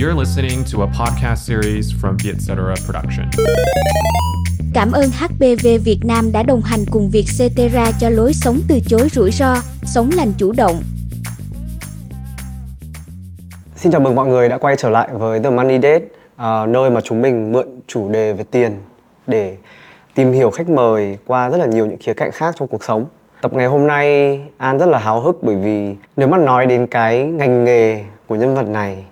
You're listening to a podcast series from Vietcetera Production. Cảm ơn HPV Việt Nam đã đồng hành cùng Vietcetera cho lối sống từ chối rủi ro, sống lành chủ động. Xin chào mừng mọi người đã quay trở lại với The Money Date, à, nơi mà chúng mình mượn chủ đề về tiền để tìm hiểu khách mời qua rất là nhiều những khía cạnh khác trong cuộc sống. Tập ngày hôm nay An rất là háo hức bởi vì nếu mà nói đến cái ngành nghề của nhân vật này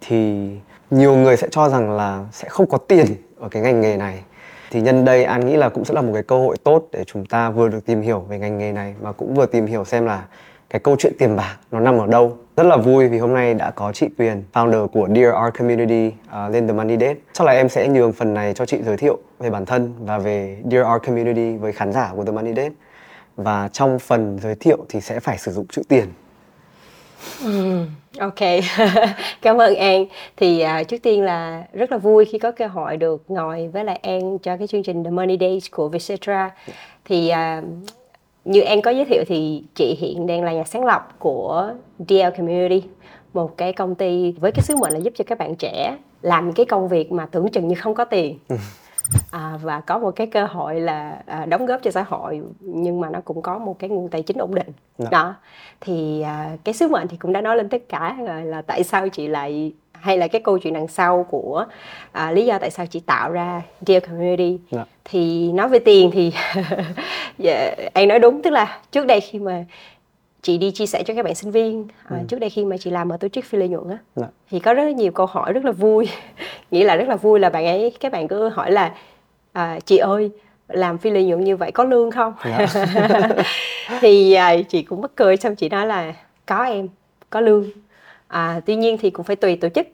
thì nhiều người sẽ cho rằng là sẽ không có tiền ở cái ngành nghề này. Thì nhân đây An nghĩ là cũng sẽ là một cái cơ hội tốt để chúng ta vừa được tìm hiểu về ngành nghề này mà cũng vừa tìm hiểu xem là cái câu chuyện tiền bạc nó nằm ở đâu. Rất là vui vì hôm nay đã có chị Tuyền, founder của Dear Our Community uh, lên The Money Date. Chắc là em sẽ nhường phần này cho chị giới thiệu về bản thân và về Dear Our Community với khán giả của The Money Date. Và trong phần giới thiệu thì sẽ phải sử dụng chữ tiền. Ừ, ok, cảm ơn An. Thì uh, trước tiên là rất là vui khi có cơ hội được ngồi với lại An cho cái chương trình The Money Days của Vietcetera. Thì uh, như An có giới thiệu thì chị hiện đang là nhà sáng lập của DL Community, một cái công ty với cái sứ mệnh là giúp cho các bạn trẻ làm cái công việc mà tưởng chừng như không có tiền. Ừ. À, và có một cái cơ hội là à, đóng góp cho xã hội nhưng mà nó cũng có một cái nguồn tài chính ổn định Dạ. đó thì à, cái sứ mệnh thì cũng đã nói lên tất cả rồi là tại sao chị lại hay là cái câu chuyện đằng sau của à, lý do tại sao chị tạo ra Dear Community Dạ. thì nói về tiền thì dạ, anh nói đúng tức là trước đây khi mà chị đi chia sẻ cho các bạn sinh viên. À, trước đây khi mà chị làm ở tổ chức phi lợi nhuận á Dạ. thì có rất là nhiều câu hỏi rất là vui. Nghĩ là rất là vui là bạn ấy các bạn cứ hỏi là à, chị ơi làm phi lợi nhuận như vậy có lương không? Dạ. thì à, chị cũng mắc cười xong chị nói là có em có lương. À, tuy nhiên thì cũng phải tùy tổ chức.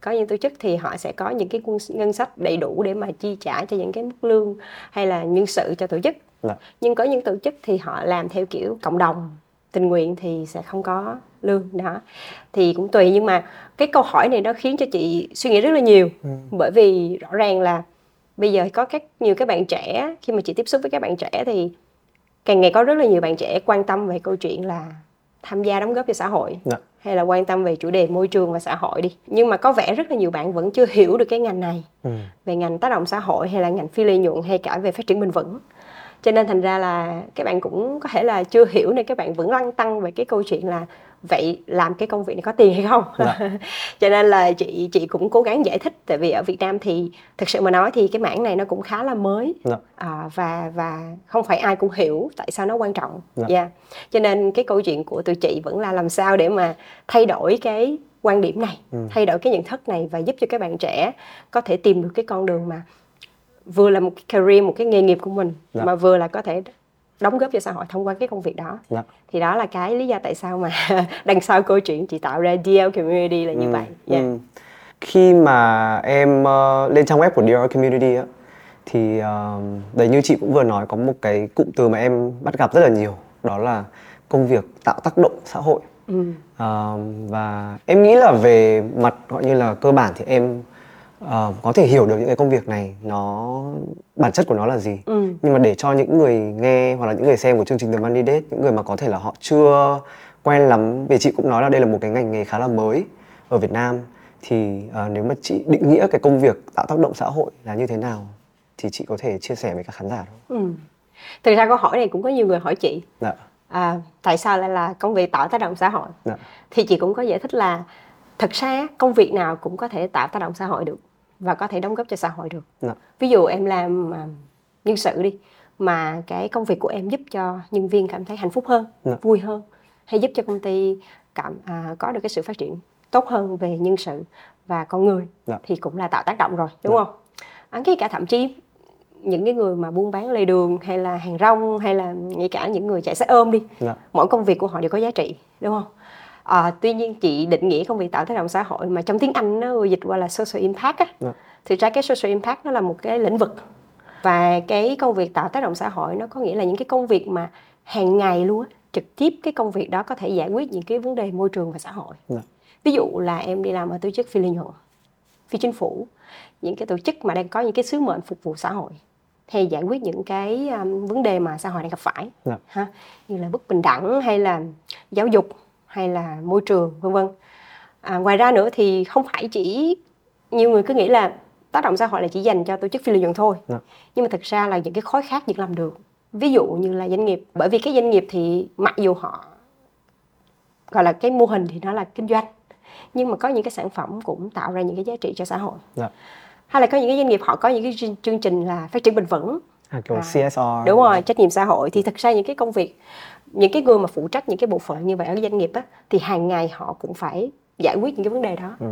Có những tổ chức thì họ sẽ có những cái ngân sách đầy đủ để mà chi trả cho những cái mức lương hay là nhân sự cho tổ chức. Dạ. nhưng có những tổ chức thì họ làm theo kiểu cộng đồng tình nguyện thì sẽ không có lương đó. Thì cũng tùy nhưng mà cái câu hỏi này nó khiến cho chị suy nghĩ rất là nhiều. Bởi vì rõ ràng là bây giờ có các nhiều các bạn trẻ khi mà chị tiếp xúc với các bạn trẻ thì càng ngày có rất là nhiều bạn trẻ quan tâm về câu chuyện là tham gia đóng góp cho xã hội Dạ. hay là quan tâm về chủ đề môi trường và xã hội đi. Nhưng mà có vẻ rất là nhiều bạn vẫn chưa hiểu được cái ngành này Ừ. về ngành tác động xã hội hay là ngành phi lợi nhuận hay cả về phát triển bền vững cho nên thành ra là các bạn cũng có thể là chưa hiểu nên các bạn vẫn lăn tăng về cái câu chuyện là vậy làm cái công việc này có tiền hay không Dạ. cho nên là chị chị cũng cố gắng giải thích tại vì ở Việt Nam thì thực sự mà nói thì cái mảng này nó cũng khá là mới Dạ. à, và và không phải ai cũng hiểu tại sao nó quan trọng Dạ. yeah. cho nên cái câu chuyện của tụi chị vẫn là làm sao để mà thay đổi cái quan điểm này Ừ. thay đổi cái nhận thức này và giúp cho các bạn trẻ có thể tìm được cái con đường mà vừa là một cái career một cái nghề nghiệp của mình Dạ. mà vừa là có thể đóng góp cho xã hội thông qua cái công việc đó Dạ. thì đó là cái lý do tại sao mà đằng sau câu chuyện chị tạo ra DL Community là như Ừ, vậy yeah. ừ. Khi mà em ờ, lên trang web của Our Community á thì ờ, đấy như chị cũng vừa nói có một cái cụm từ mà em bắt gặp rất là nhiều đó là công việc tạo tác động xã hội Ừ. Ờ, và em nghĩ là về mặt gọi như là cơ bản thì em ờ, có thể hiểu được những cái công việc này nó bản chất của nó là gì Ừ. nhưng mà để cho những người nghe hoặc là những người xem của chương trình The Money Date những người mà có thể là họ chưa quen lắm vì chị cũng nói là đây là một cái ngành nghề khá là mới ở Việt Nam thì ờ, nếu mà chị định nghĩa cái công việc tạo tác động xã hội là như thế nào thì chị có thể chia sẻ với các khán giả không? Ừ. Thực ra câu hỏi này cũng có nhiều người hỏi chị Dạ. à, tại sao lại là công việc tạo tác động xã hội Dạ. thì chị cũng có giải thích là thật ra công việc nào cũng có thể tạo tác động xã hội được và có thể đóng góp cho xã hội được Dạ. ví dụ em làm à, nhân sự đi mà cái công việc của em giúp cho nhân viên cảm thấy hạnh phúc hơn Dạ. vui hơn hay giúp cho công ty cảm à, có được cái sự phát triển tốt hơn về nhân sự và con người Dạ. thì cũng là tạo tác động rồi đúng Dạ. không à, ngay cả thậm chí những cái người mà buôn bán lề đường hay là hàng rong hay là ngay cả những người chạy xe ôm đi Dạ. mỗi công việc của họ đều có giá trị đúng không à, tuy nhiên chị định nghĩa công việc tạo tác động xã hội mà trong tiếng Anh nó dịch qua là social impact á Dạ. thực ra cái social impact nó là một cái lĩnh vực và cái công việc tạo tác động xã hội nó có nghĩa là những cái công việc mà hàng ngày luôn á trực tiếp cái công việc đó có thể giải quyết những cái vấn đề môi trường và xã hội Dạ. ví dụ là em đi làm ở tổ chức phi lợi nhuận phi chính phủ những cái tổ chức mà đang có những cái sứ mệnh phục vụ xã hội hay giải quyết những cái um, vấn đề mà xã hội đang gặp phải Dạ. ha như là bất bình đẳng hay là giáo dục hay là môi trường vân vân à, ngoài ra nữa thì không phải chỉ nhiều người cứ nghĩ là tác động xã hội là chỉ dành cho tổ chức phi lợi nhuận thôi Dạ. nhưng mà thực ra là những cái khối khác vẫn làm được ví dụ như là doanh nghiệp bởi vì cái doanh nghiệp thì mặc dù họ gọi là cái mô hình thì nó là kinh doanh nhưng mà có những cái sản phẩm cũng tạo ra những cái giá trị cho xã hội Dạ. hay là có những cái doanh nghiệp họ có những cái chương- chương trình là phát triển bền vững À, kiểu À, CSR. đúng rồi trách nhiệm xã hội thì thực ra những cái công việc những cái người mà phụ trách những cái bộ phận như vậy ở doanh nghiệp á thì hàng ngày họ cũng phải giải quyết những cái vấn đề đó. Ừ.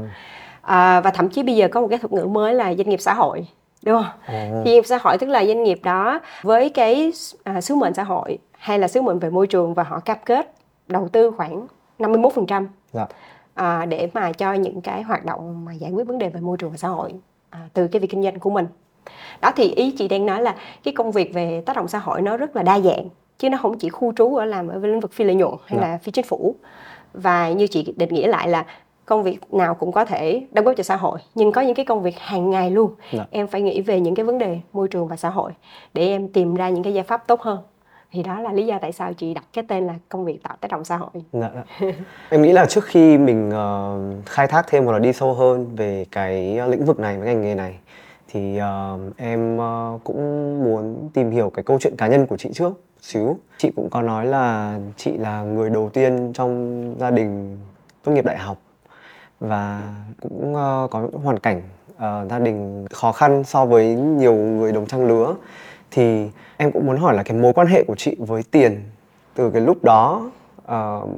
à, và thậm chí bây giờ có một cái thuật ngữ mới là doanh nghiệp xã hội đúng không? Thì doanh nghiệp xã hội tức là doanh nghiệp đó với cái à, sứ mệnh xã hội hay là sứ mệnh về môi trường và họ cam kết đầu tư khoảng 51% Dạ. à, để mà cho những cái hoạt động mà giải quyết vấn đề về môi trường và xã hội à, từ cái việc kinh doanh của mình. Đó thì ý chị đang nói là cái công việc về tác động xã hội nó rất là đa dạng chứ nó không chỉ khu trú ở làm ở lĩnh vực phi lợi nhuận hay Dạ. là phi chính phủ và như chị định nghĩa lại là công việc nào cũng có thể đóng góp cho xã hội nhưng có những cái công việc hàng ngày luôn Dạ. em phải nghĩ về những cái vấn đề môi trường và xã hội để em tìm ra những cái giải pháp tốt hơn thì đó là lý do tại sao chị đặt cái tên là công việc tạo tác động xã hội Dạ, dạ. em nghĩ là trước khi mình ờ, khai thác thêm hoặc là đi sâu hơn về cái lĩnh vực này với ngành nghề này thì ờ, em ờ, cũng muốn tìm hiểu cái câu chuyện cá nhân của chị trước xíu. Chị cũng có nói là chị là người đầu tiên trong gia đình tốt nghiệp đại học và cũng ờ, có những hoàn cảnh uh, gia đình khó khăn so với nhiều người đồng trang lứa. Thì em cũng muốn hỏi là cái mối quan hệ của chị với tiền từ cái lúc đó uh,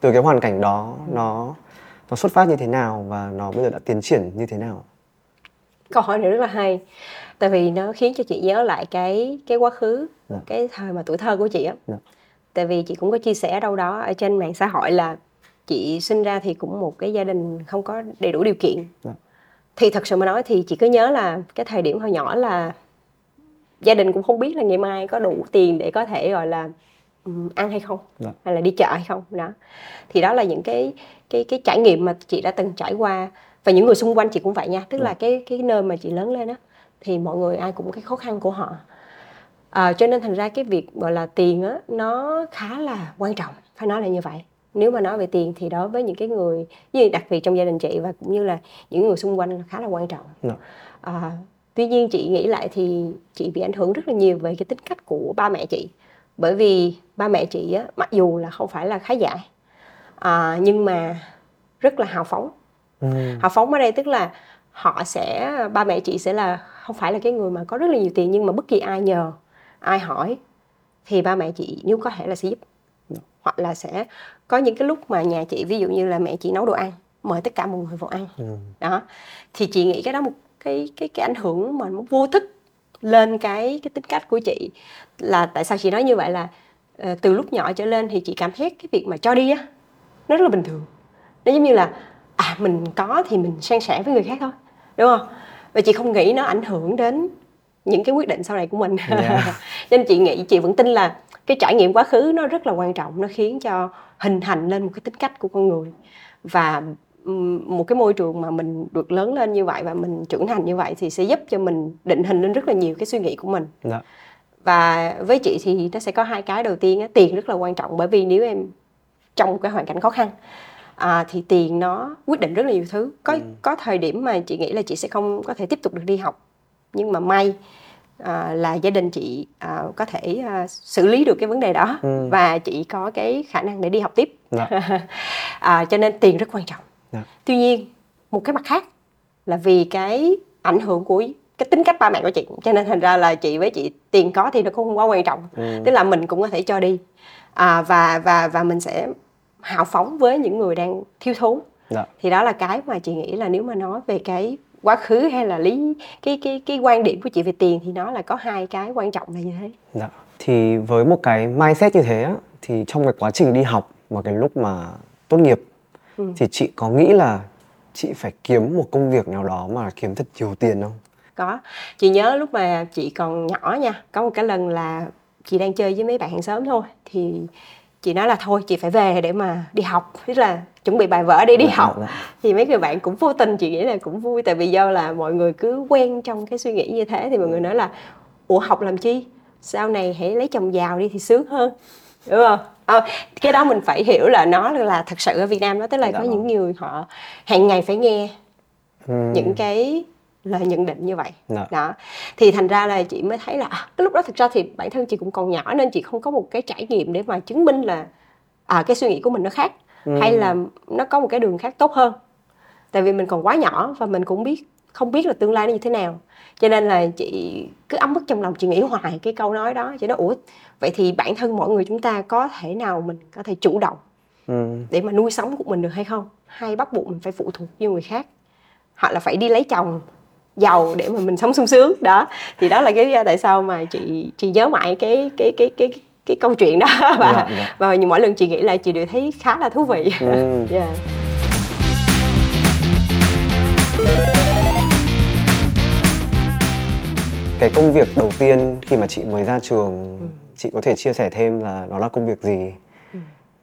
từ cái hoàn cảnh đó nó nó xuất phát như thế nào và nó bây giờ đã tiến triển như thế nào? Câu hỏi này rất là hay tại vì nó khiến cho chị nhớ lại cái cái quá khứ Dạ. cái thời mà tuổi thơ của chị á Dạ. tại vì chị cũng có chia sẻ đâu đó ở trên mạng xã hội là chị sinh ra thì cũng một cái gia đình không có đầy đủ điều kiện Dạ. thì thật sự mà nói thì chị cứ nhớ là cái thời điểm hồi nhỏ là gia đình cũng không biết là ngày mai có đủ tiền để có thể gọi là ừm, ăn hay không Dạ. hay là đi chợ hay không đó thì đó là những cái cái cái trải nghiệm mà chị đã từng trải qua và những người xung quanh chị cũng vậy nha tức là cái cái nơi mà chị lớn lên á thì mọi người ai cũng có cái khó khăn của họ. À, cho nên thành ra cái việc gọi là tiền á nó khá là quan trọng phải nói là như vậy. Nếu mà nói về tiền thì đối với những cái người như đặc biệt trong gia đình chị và cũng như là những người xung quanh là khá là quan trọng. Dạ. à, tuy nhiên chị nghĩ lại thì chị bị ảnh hưởng rất là nhiều về cái tính cách của ba mẹ chị. Bởi vì ba mẹ chị á, mặc dù là không phải là khá giả à, nhưng mà rất là hào phóng. Ừ. hào phóng ở đây tức là họ sẽ ba mẹ chị sẽ là không phải là cái người mà có rất là nhiều tiền nhưng mà bất kỳ ai nhờ ai hỏi thì ba mẹ chị nếu có thể là sẽ giúp. Hoặc là sẽ có những cái lúc mà nhà chị ví dụ như là mẹ chị nấu đồ ăn mời tất cả mọi người vào ăn. Ừ. đó. Thì chị nghĩ cái đó một cái cái cái ảnh hưởng mà nó vô thức lên cái cái tính cách của chị là tại sao chị nói như vậy là ờ, từ lúc nhỏ trở lên thì chị cảm thấy cái việc mà cho đi á nó rất là bình thường. Nó giống như là à mình có thì mình san sẻ với người khác thôi đúng không và chị không nghĩ nó ảnh hưởng đến những cái quyết định sau này của mình Yeah. nên chị nghĩ chị vẫn tin là cái trải nghiệm quá khứ nó rất là quan trọng nó khiến cho hình thành lên một cái tính cách của con người và một cái môi trường mà mình được lớn lên như vậy và mình trưởng thành như vậy thì sẽ giúp cho mình định hình lên rất là nhiều cái suy nghĩ của mình Dạ. và với chị thì nó sẽ có hai cái đầu tiên á, tiền rất là quan trọng bởi vì nếu em trong một cái hoàn cảnh khó khăn à, thì tiền nó quyết định rất là nhiều thứ có có thời điểm mà chị nghĩ là chị sẽ không có thể tiếp tục được đi học nhưng mà may à, là gia đình chị à, có thể à, xử lý được cái vấn đề đó Ừ. và chị có cái khả năng để đi học tiếp Dạ. à, cho nên tiền rất quan trọng Dạ. tuy nhiên một cái mặt khác là vì cái ảnh hưởng của cái tính cách ba mẹ của chị cho nên thành ra là chị với chị tiền có thì nó cũng không quá quan trọng Ừ. tức là mình cũng có thể cho đi à, và và và mình sẽ hào phóng với những người đang thiếu thốn Dạ. thì đó là cái mà chị nghĩ là nếu mà nói về cái quá khứ hay là lý cái cái cái quan điểm của chị về tiền thì nó là có hai cái quan trọng là như thế Dạ. Thì với một cái mindset như thế á, thì trong cái quá trình đi học và cái lúc mà tốt nghiệp Ừ. thì chị có nghĩ là chị phải kiếm một công việc nào đó mà kiếm thật nhiều tiền không? có chị nhớ lúc mà chị còn nhỏ nha có một cái lần là chị đang chơi với mấy bạn hàng xóm thôi thì chị nói là thôi chị phải về để mà đi học tức là chuẩn bị bài vở để đi Dạ, học dạ. thì mấy người bạn cũng vô tình chị nghĩ là cũng vui tại vì do là mọi người cứ quen trong cái suy nghĩ như thế thì mọi người nói là ủa học làm chi sau này hãy lấy chồng giàu đi thì sướng hơn đúng không Ờ, cái đó mình phải hiểu là nó là thật sự ở Việt Nam đó tức là Dạ có vâng. những người họ hàng ngày phải nghe Ừm. những cái lời nhận định như vậy. Dạ. đó. Thì thành ra là chị mới thấy là à, cái lúc đó thực ra thì bản thân chị cũng còn nhỏ nên chị không có một cái trải nghiệm để mà chứng minh là à cái suy nghĩ của mình nó khác hay là nó có một cái đường khác tốt hơn. Tại vì mình còn quá nhỏ và mình cũng biết không biết là tương lai nó như thế nào. Cho nên là chị cứ ấm ức trong lòng chị nghĩ hoài cái câu nói đó chị nói ủa vậy thì bản thân mỗi người chúng ta có thể nào mình có thể chủ động Ừm. để mà nuôi sống của mình được hay không? Hay bắt buộc mình phải phụ thuộc với người khác? Hoặc là phải đi lấy chồng giàu để mà mình sống sung sướng. Đó thì đó là cái lý do tại sao mà chị chị nhớ mãi cái cái cái cái cái câu chuyện đó. Và Dạ, dạ. và mỗi lần chị nghĩ lại chị đều thấy khá là thú vị. Ừm. yeah. cái công việc đầu tiên khi mà chị mới ra trường chị có thể chia sẻ thêm là nó là công việc gì?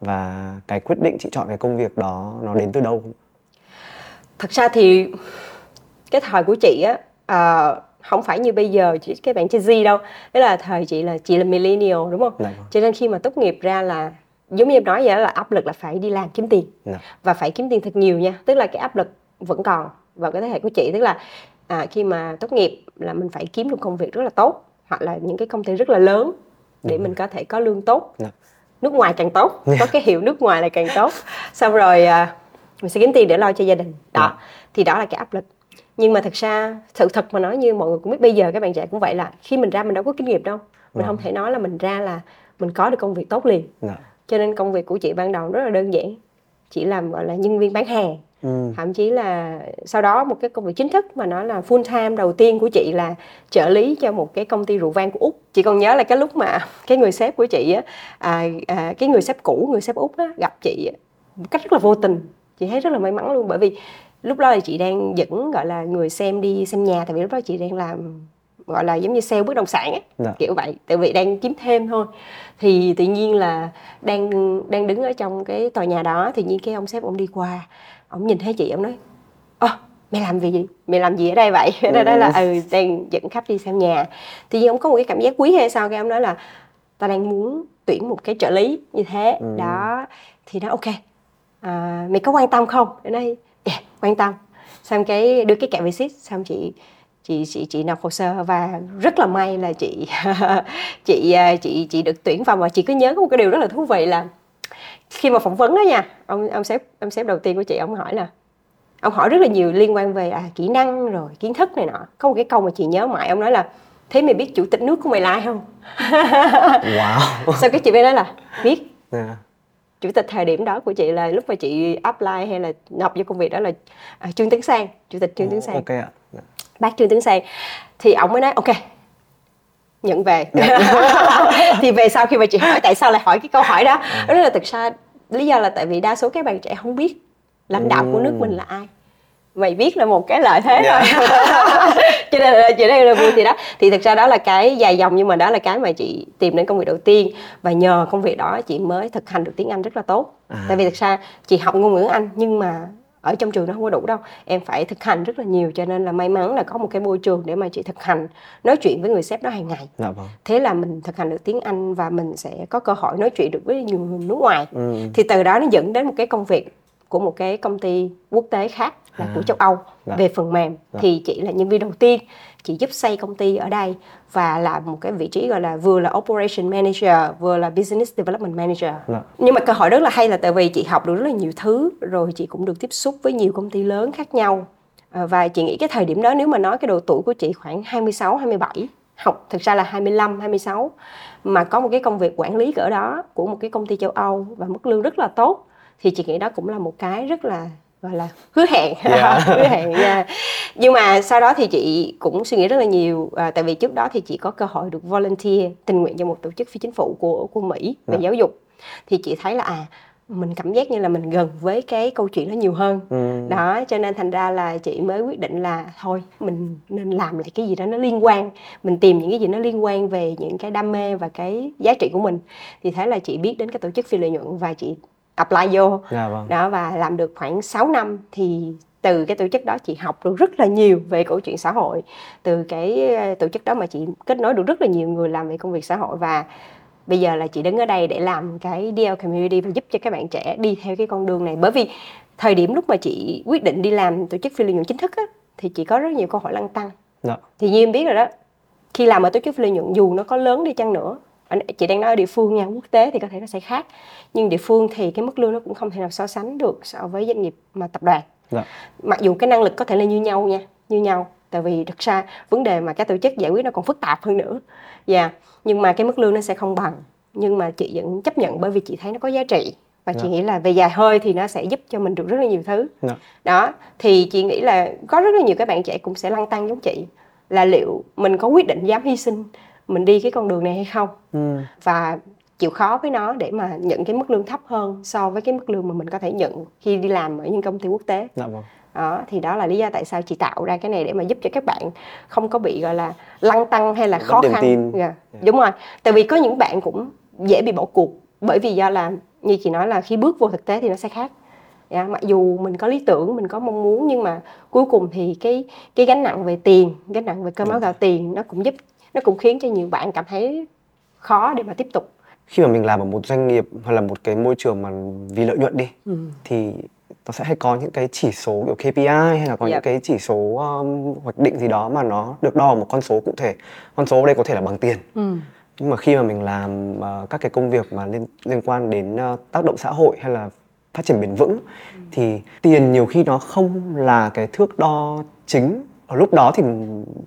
Và cái quyết định chị chọn cái công việc đó nó đến từ đâu? Thật ra thì cái thời của chị á à, không phải như bây giờ chỉ cái bạn Gen Z đâu. Đấy là thời chị là chị là millennial đúng không? Vâng. cho nên khi mà tốt nghiệp ra là giống như em nói vậy đó là áp lực là phải đi làm kiếm tiền. Dạ. và phải kiếm tiền thật nhiều nha. Tức là cái áp lực vẫn còn vào cái thế hệ của chị. Tức là à, khi mà tốt nghiệp là mình phải kiếm được công việc rất là tốt hoặc là những cái công ty rất là lớn để mình có thể có lương tốt. Dạ. nước ngoài càng tốt có cái hiệu nước ngoài là càng tốt. Xong rồi à, mình sẽ kiếm tiền để lo cho gia đình. Đó. Thì đó là cái áp lực nhưng mà thật ra sự thật mà nói như mọi người cũng biết bây giờ các bạn trẻ cũng vậy là khi mình ra mình đâu có kinh nghiệm đâu. Mình không thể nói là mình ra là mình có được công việc tốt liền. Dạ. cho nên công việc của chị ban đầu rất là đơn giản. Chỉ làm gọi là nhân viên bán hàng. Ừm. thậm chí là sau đó một cái công việc chính thức mà nó là full time đầu tiên của chị là trợ lý cho một cái công ty rượu vang của úc. Chị còn nhớ là cái lúc mà cái người sếp của chị á à, à, cái người sếp cũ người sếp úc á, gặp chị á, một cách rất là vô tình. Chị thấy rất là may mắn luôn bởi vì lúc đó là chị đang dẫn gọi là người xem đi xem nhà tại vì lúc đó chị đang làm gọi là giống như sale bất động sản á Dạ. kiểu vậy tại vì đang kiếm thêm thôi. Thì tự nhiên là đang đang đứng ở trong cái tòa nhà đó thì nhiên cái ông sếp ông đi qua ông nhìn thấy chị ông nói ơ mày làm gì? Mày làm gì ở đây vậy? Ở đây đó là ừ. đang dẫn khách đi xem nhà. Thì nhiên ông có một cái cảm giác quý hay sao cái ông nói là tao đang muốn tuyển một cái trợ lý như thế. Đó thì nó ok à, mày có quan tâm không? Để nói yeah, quan tâm. Xong cái đưa cái kẹo visit xong chị chị chị chị nộp hồ sơ và rất là may là chị chị à, chị chị được tuyển vào mà chị cứ nhớ có một cái điều rất là thú vị là khi mà phỏng vấn đó nha ông ông sếp ông sếp đầu tiên của chị ông hỏi là ông hỏi rất là nhiều liên quan về à, kỹ năng rồi kiến thức này nọ. Có một cái câu mà chị nhớ mãi ông nói là thế mày biết chủ tịch nước của mày là ai không? Wow. Sau cái chị mới nói là biết. Dạ. Chủ tịch thời điểm đó của chị là lúc mà chị apply hay là nộp vô công việc đó là à, trương tấn sang chủ tịch trương tấn sang. ok ạ. Dạ. bác trương tấn sang. Thì ông mới nói ok nhận về. Thì về sau khi mà chị hỏi tại sao lại hỏi cái câu hỏi đó? Đó là thực ra lý do là tại vì đa số các bạn trẻ không biết lãnh đạo của nước mình là ai mày biết là một cái lợi thế Dạ. thôi. Cho nên là chị đây là vui thì đó. Thì thực ra đó là cái dài dòng nhưng mà đó là cái mà chị tìm đến công việc đầu tiên. Và nhờ công việc đó chị mới thực hành được tiếng Anh rất là tốt. À. tại vì thực ra chị học ngôn ngữ Anh nhưng mà ở trong trường nó không có đủ đâu. Em phải thực hành rất là nhiều cho nên là may mắn là có một cái môi trường để mà chị thực hành nói chuyện với người sếp đó hàng ngày. Dạ vâng. Thế là mình thực hành được tiếng Anh và mình sẽ có cơ hội nói chuyện được với nhiều người nước ngoài. Ừ. thì từ đó nó dẫn đến một cái công việc của một cái công ty quốc tế khác là À. của châu Âu Dạ. về phần mềm Dạ. thì chị là nhân viên đầu tiên chị giúp xây công ty ở đây và làm một cái vị trí gọi là vừa là operation manager vừa là business development manager Dạ. nhưng mà cơ hội rất là hay là tại vì chị học được rất là nhiều thứ rồi chị cũng được tiếp xúc với nhiều công ty lớn khác nhau À, và chị nghĩ cái thời điểm đó nếu mà nói cái độ tuổi của chị khoảng 26 27 học thực ra là 25 26 mà có một cái công việc quản lý cỡ đó của một cái công ty châu Âu và mức lương rất là tốt thì chị nghĩ đó cũng là một cái rất là gọi là hứa hẹn Dạ. hứa hẹn nha nhưng mà sau đó thì chị cũng suy nghĩ rất là nhiều à, tại vì trước đó thì chị có cơ hội được volunteer tình nguyện cho một tổ chức phi chính phủ của của Mỹ về Dạ. giáo dục thì chị thấy là à mình cảm giác như là mình gần với cái câu chuyện đó nhiều hơn Ừ. đó cho nên thành ra là chị mới quyết định là thôi mình nên làm lại cái gì đó nó liên quan mình tìm những cái gì nó liên quan về những cái đam mê và cái giá trị của mình thì thế là chị biết đến cái tổ chức phi lợi nhuận và chị apply vô. Dạ vâng. Đó và làm được khoảng 6 năm thì từ cái tổ chức đó chị học được rất là nhiều về câu chuyện xã hội. Từ cái ờ, tổ chức đó mà chị kết nối được rất là nhiều người làm về công việc xã hội và bây giờ là chị đứng ở đây để làm cái DL community và giúp cho các bạn trẻ đi theo cái con đường này. Bởi vì thời điểm lúc mà chị quyết định đi làm tổ chức phi lợi nhuận chính thức á, thì chị có rất nhiều câu hỏi lăn tăng dạ. Thì như em biết rồi đó khi làm ở tổ chức phi lợi nhuận dù nó có lớn đi chăng nữa chị đang nói ở địa phương nha quốc tế thì có thể nó sẽ khác. Nhưng địa phương thì cái mức lương nó cũng không thể nào so sánh được so với doanh nghiệp mà tập đoàn. Dạ. Mặc dù cái năng lực có thể là như nhau nha như nhau. Tại vì thực ra vấn đề mà các tổ chức giải quyết nó còn phức tạp hơn nữa. Dạ. Nhưng mà cái mức lương nó sẽ không bằng. Nhưng mà chị vẫn chấp nhận bởi vì chị thấy nó có giá trị. Và chị Dạ. nghĩ là về dài hơi thì nó sẽ giúp cho mình được rất là nhiều thứ. Dạ. Đó. Thì chị nghĩ là có rất là nhiều các bạn trẻ cũng sẽ lăn tăng giống chị. Là liệu mình có quyết định dám hy sinh mình đi cái con đường này hay không. Ừ. và chịu khó với nó để mà nhận cái mức lương thấp hơn so với cái mức lương mà mình có thể nhận khi đi làm ở những công ty quốc tế. Dạ vâng. Đó thì đó là lý do tại sao chị tạo ra cái này để mà giúp cho các bạn không có bị gọi là lăn tăng hay là Mất khó niềm khăn. tin. Dạ, đúng rồi. Tại vì có những bạn cũng dễ bị bỏ cuộc bởi vì do là như chị nói là khi bước vô thực tế thì nó sẽ khác. Dạ, mặc dù mình có lý tưởng mình có mong muốn nhưng mà cuối cùng thì cái cái gánh nặng về tiền gánh nặng về cơm áo gạo tiền nó cũng giúp nó cũng khiến cho nhiều bạn cảm thấy khó để mà tiếp tục. Khi mà mình làm ở một doanh nghiệp hoặc là một cái môi trường mà vì lợi nhuận đi thì nó sẽ hay có những cái chỉ số kiểu KPI hay là có Yep. những cái chỉ số um, hoạch định gì đó mà nó được đo một con số cụ thể. Con số ở đây có thể là bằng tiền. Nhưng mà khi mà mình làm uh, các cái công việc mà liên liên quan đến uh, tác động xã hội hay là phát triển bền vững thì tiền nhiều khi nó không là cái thước đo chính. Ở lúc đó thì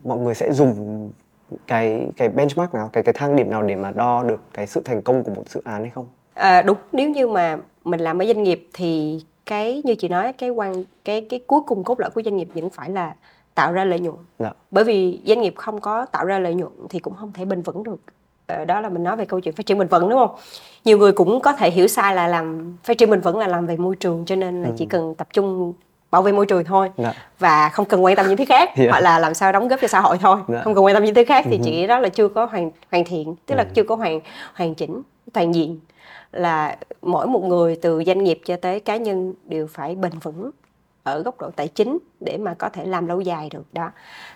mọi người sẽ dùng cái cái benchmark nào cái cái thang điểm nào để mà đo được cái sự thành công của một dự án hay không? À, đúng nếu như mà mình làm ở doanh nghiệp thì cái như chị nói cái quan cái cái cuối cùng cốt lõi của doanh nghiệp vẫn phải là tạo ra lợi nhuận. Dạ. Bởi vì doanh nghiệp không có tạo ra lợi nhuận thì cũng không thể bền vững được. Ờ, đó là mình nói về câu chuyện phát triển bền vững đúng không? Nhiều người cũng có thể hiểu sai là làm phát triển bền vững là làm về môi trường cho nên là chỉ cần tập trung bảo vệ môi trường thôi Dạ. và không cần quan tâm những thứ khác Dạ. hoặc là làm sao đóng góp cho xã hội thôi Dạ. không cần quan tâm những thứ khác thì chị nghĩ đó là chưa có hoàn hoàn thiện tức là chưa có hoàn hoàn chỉnh toàn diện là mỗi một người từ doanh nghiệp cho tới cá nhân đều phải bền vững ở góc độ tài chính để mà có thể làm lâu dài được đó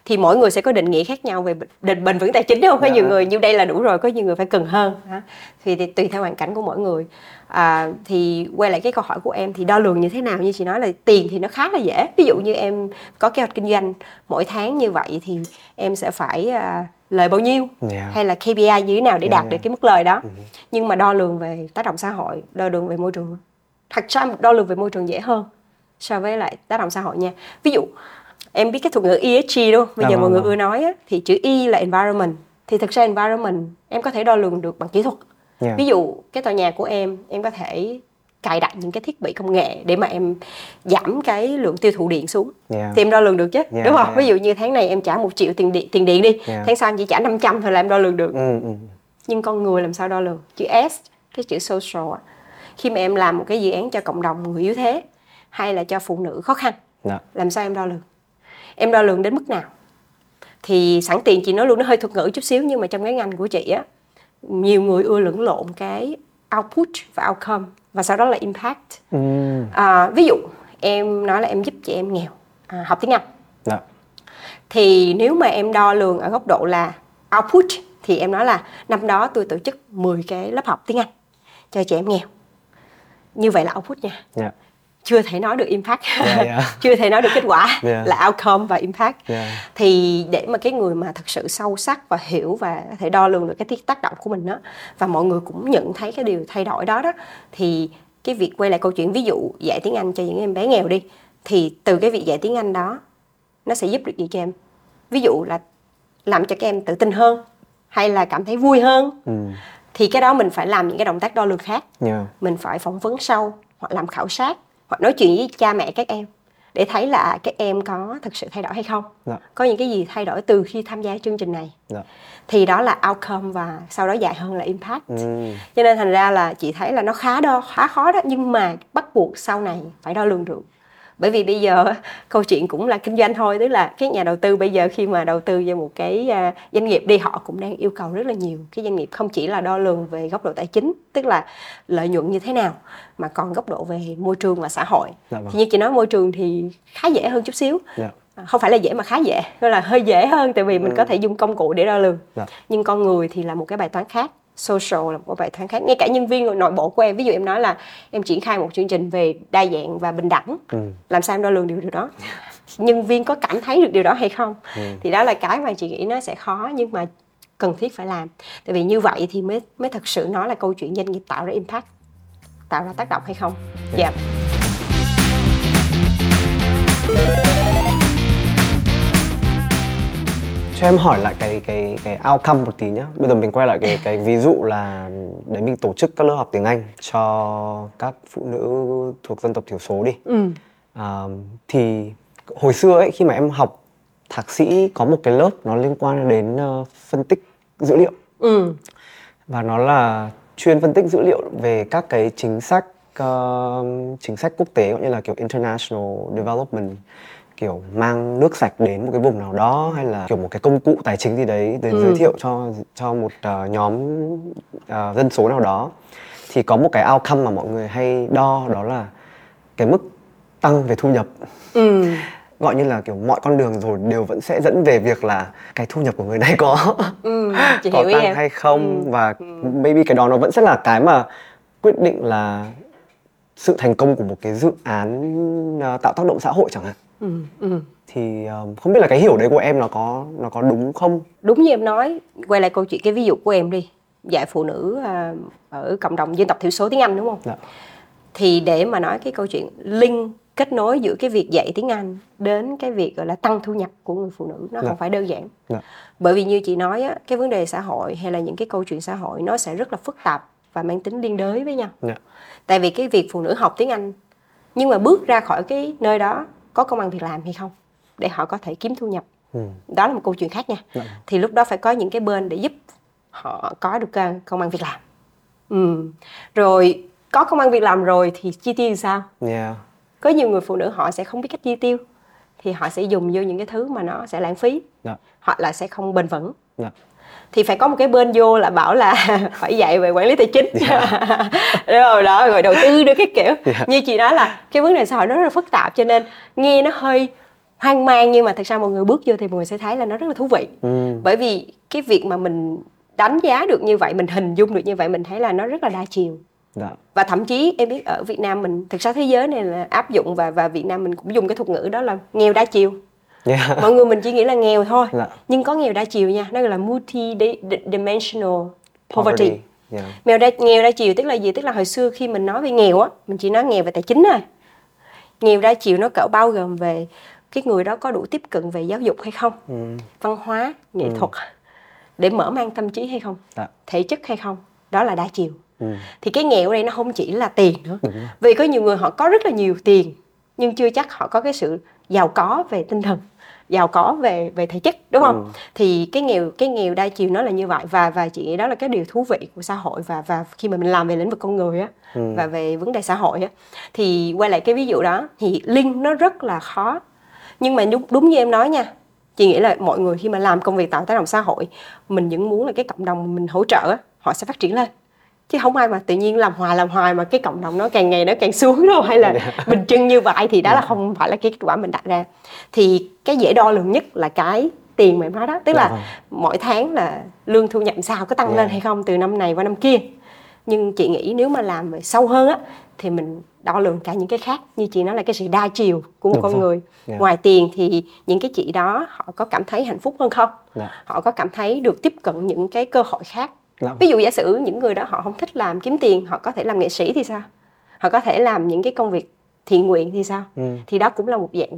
thì mỗi người sẽ có định nghĩa khác nhau về định bền vững tài chính đúng không có Dạ. nhiều người như đây là đủ rồi có nhiều người phải cần hơn đó. thì, thì tùy theo hoàn cảnh của mỗi người à, thì quay lại cái câu hỏi của em thì đo lường như thế nào? Như chị nói là tiền thì nó khá là dễ. Ví dụ như em có kế hoạch kinh doanh mỗi tháng như vậy thì em sẽ phải à, lời bao nhiêu? Yeah. hay là KPI như thế nào để Yeah, đạt yeah. được cái mức lời đó? Nhưng mà đo lường về tác động xã hội đo lường về môi trường. Thật ra đo lường về môi trường dễ hơn so với lại tác động xã hội nha. Ví dụ em biết cái thuật ngữ ESG không? Bây Dạ giờ vâng, mọi người vâng. ưa nói á, thì chữ E là environment. Thì thực ra environment em có thể đo lường được bằng kỹ thuật Yeah. ví dụ cái tòa nhà của em em có thể cài đặt những cái thiết bị công nghệ để mà em giảm cái lượng tiêu thụ điện xuống Yeah. thì em đo lường được chứ Yeah, đúng không yeah. ví dụ như tháng này em trả một triệu tiền điện tiền điện đi Yeah. tháng sau em chỉ trả 500 thôi là em đo lường được ừ, ừ. nhưng con người làm sao đo lường chữ S cái chữ social á. khi mà em làm một cái dự án cho cộng đồng người yếu thế hay là cho phụ nữ khó khăn Dạ. làm sao em đo lường em đo lường đến mức nào thì sẵn tiền chị nói luôn nó hơi thuật ngữ chút xíu nhưng mà trong cái ngành của chị á nhiều người ưa lẫn lộn cái output và outcome và sau đó là impact Ừ. à, ví dụ em nói là em giúp chị em nghèo à, học tiếng Anh Dạ. thì nếu mà em đo lường ở góc độ là output thì em nói là năm đó tôi tổ chức 10 cái lớp học tiếng Anh cho chị em nghèo như vậy là output nha Dạ. Chưa thể nói được impact Yeah, yeah. chưa thể nói được kết quả Yeah. là outcome và impact Yeah. thì để mà cái người mà thật sự sâu sắc và hiểu và có thể đo lường được cái tác động của mình đó và mọi người cũng nhận thấy cái điều thay đổi đó đó thì cái việc quay lại câu chuyện ví dụ dạy tiếng Anh cho những em bé nghèo đi thì từ cái việc dạy tiếng Anh đó nó sẽ giúp được gì cho em ví dụ là làm cho các em tự tin hơn hay là cảm thấy vui hơn Ừ. thì cái đó mình phải làm những cái động tác đo lường khác Yeah. mình phải phỏng vấn sâu hoặc làm khảo sát hoặc nói chuyện với cha mẹ các em để thấy là các em có thực sự thay đổi hay không Dạ. có những cái gì thay đổi từ khi tham gia chương trình này Dạ. thì đó là outcome và sau đó dài hơn là impact Ừ. cho nên thành ra là chị thấy là nó khá đo khá khó đó nhưng mà bắt buộc sau này phải đo lường được bởi vì bây giờ câu chuyện cũng là kinh doanh thôi tức là các nhà đầu tư bây giờ khi mà đầu tư vào một cái à, doanh nghiệp đi họ cũng đang yêu cầu rất là nhiều cái doanh nghiệp không chỉ là đo lường về góc độ tài chính tức là lợi nhuận như thế nào mà còn góc độ về môi trường và xã hội Dạ vâng. thì như chị nói môi trường thì khá dễ hơn chút xíu Dạ. À, không phải là dễ mà khá dễ gọi là hơi dễ hơn tại vì mình có thể dùng công cụ để đo lường Dạ. nhưng con người thì là một cái bài toán khác social là một bài toán khác. Ngay cả nhân viên nội bộ của em ví dụ em nói là em triển khai một chương trình về đa dạng và bình đẳng Ừ. làm sao em đo lường điều điều đó? Nhân viên có cảm thấy được điều đó hay không? Ừ. thì đó là cái mà chị nghĩ nó sẽ khó nhưng mà cần thiết phải làm. Tại vì như vậy thì mới mới thật sự nói là câu chuyện doanh nghiệp tạo ra impact tạo ra tác động hay không? Dạ cho em hỏi lại cái cái cái outcome một tí nhá. Bây giờ mình quay lại cái cái ví dụ là đấy mình tổ chức các lớp học tiếng Anh cho các phụ nữ thuộc dân tộc thiểu số đi. Ừ. À, thì hồi xưa ấy khi mà em học thạc sĩ có một cái lớp nó liên quan đến ờ, phân tích dữ liệu. Ừ. Và nó là chuyên phân tích dữ liệu về các cái chính sách ờ, chính sách quốc tế cũng như là kiểu international development kiểu mang nước sạch đến một cái vùng nào đó hay là kiểu một cái công cụ tài chính gì đấy để Ừ. giới thiệu cho cho một ờ, nhóm ờ, dân số nào đó thì có một cái outcome mà mọi người hay đo đó là cái mức tăng về thu nhập. Ừ. Gọi như là kiểu mọi con đường rồi đều vẫn sẽ dẫn về việc là cái thu nhập của người này có ừ chị có hiểu tăng em. hay không Ừ. và maybe cái đó nó vẫn sẽ là cái mà quyết định là sự thành công của một cái dự án ờ, tạo tác động xã hội chẳng hạn ừ ừ thì ờ, không biết là cái hiểu đấy của em nó có nó có đúng không đúng như em nói quay lại câu chuyện cái ví dụ của em đi dạy phụ nữ à, ở cộng đồng dân tộc thiểu số tiếng Anh đúng không Dạ. thì để mà nói cái câu chuyện link kết nối giữa cái việc dạy tiếng Anh đến cái việc gọi là tăng thu nhập của người phụ nữ nó Dạ. không phải đơn giản Dạ. bởi vì như chị nói á, cái vấn đề xã hội hay là những cái câu chuyện xã hội nó sẽ rất là phức tạp và mang tính liên đới với nhau Dạ. tại vì cái việc phụ nữ học tiếng Anh nhưng mà bước ra khỏi cái nơi đó có công ăn việc làm hay không để họ có thể kiếm thu nhập Ừ. đó là một câu chuyện khác nha Dạ. thì lúc đó phải có những cái bên để giúp họ có được uh, công ăn việc làm ừ. rồi có công ăn việc làm rồi thì chi tiêu sao yeah có nhiều người phụ nữ họ sẽ không biết cách chi tiêu thì họ sẽ dùng vô những cái thứ mà nó sẽ lãng phí Dạ. hoặc là sẽ không bền vững Dạ. Thì phải có một cái bên vô là bảo là phải dạy về quản lý tài chính. Rồi đó rồi đầu tư nữa cái kiểu. Dạ. như chị nói là cái vấn đề xã hội nó rất là phức tạp cho nên nghe nó hơi hoang mang nhưng mà thật ra mọi người bước vô thì mọi người sẽ thấy là nó rất là thú vị. Ừ. bởi vì cái việc mà mình đánh giá được như vậy mình hình dung được như vậy mình thấy là nó rất là đa chiều. Dạ. Và thậm chí em biết ở Việt Nam mình thực ra thế giới này là áp dụng và và Việt Nam mình cũng dùng cái thuật ngữ đó là nghèo đa chiều yeah mọi người mình chỉ nghĩ là nghèo thôi Dạ. nhưng có nghèo đa chiều nha nó gọi là multi dimensional poverty, yeah Nghèo đa, nghèo đa chiều tức là gì? Tức là hồi xưa khi mình nói về nghèo á, mình chỉ nói nghèo về tài chính thôi. Nghèo đa chiều nó cỡ bao gồm về cái người đó có đủ tiếp cận về giáo dục hay không, ừ. văn hóa, nghệ thuật để mở mang tâm trí hay không, dạ thể chất hay không. Đó là đa chiều. ừ. Thì cái nghèo ở đây nó không chỉ là tiền nữa. Đúng. Vì có nhiều người họ có rất là nhiều tiền nhưng chưa chắc họ có cái sự giàu có về tinh thần giàu có về về thể chất đúng không? Ừ. Thì cái nghèo cái nghèo đa chiều nó là như vậy và và chị nghĩ đó là cái điều thú vị của xã hội và và khi mà mình làm về lĩnh vực con người á Ừ. và về vấn đề xã hội á thì quay lại cái ví dụ đó thì link nó rất là khó. Nhưng mà đúng đúng như em nói nha. Chị nghĩ là mọi người khi mà làm công việc tạo tác động xã hội mình vẫn muốn là cái cộng đồng mình hỗ trợ họ sẽ phát triển lên chứ không ai mà tự nhiên làm hoài làm hoài mà cái cộng đồng nó càng ngày nó càng xuống đâu hay là bình chân như vậy thì đó là không phải là cái kết quả mình đặt ra thì cái dễ đo lường nhất là cái tiền mà em nói đó tức Dạ là vâng. mỗi tháng là lương thu nhập sao có tăng Dạ. lên hay không từ năm này qua năm kia nhưng chị nghĩ nếu mà làm về sâu hơn á thì mình đo lường cả những cái khác như chị nói là cái sự đa chiều của một Đúng con rồi. người Dạ. ngoài tiền thì những cái chị đó họ có cảm thấy hạnh phúc hơn không Dạ. họ có cảm thấy được tiếp cận những cái cơ hội khác Dạ. ví dụ giả sử những người đó họ không thích làm kiếm tiền họ có thể làm nghệ sĩ thì sao họ có thể làm những cái công việc thiện nguyện thì sao Ừ. thì đó cũng là một dạng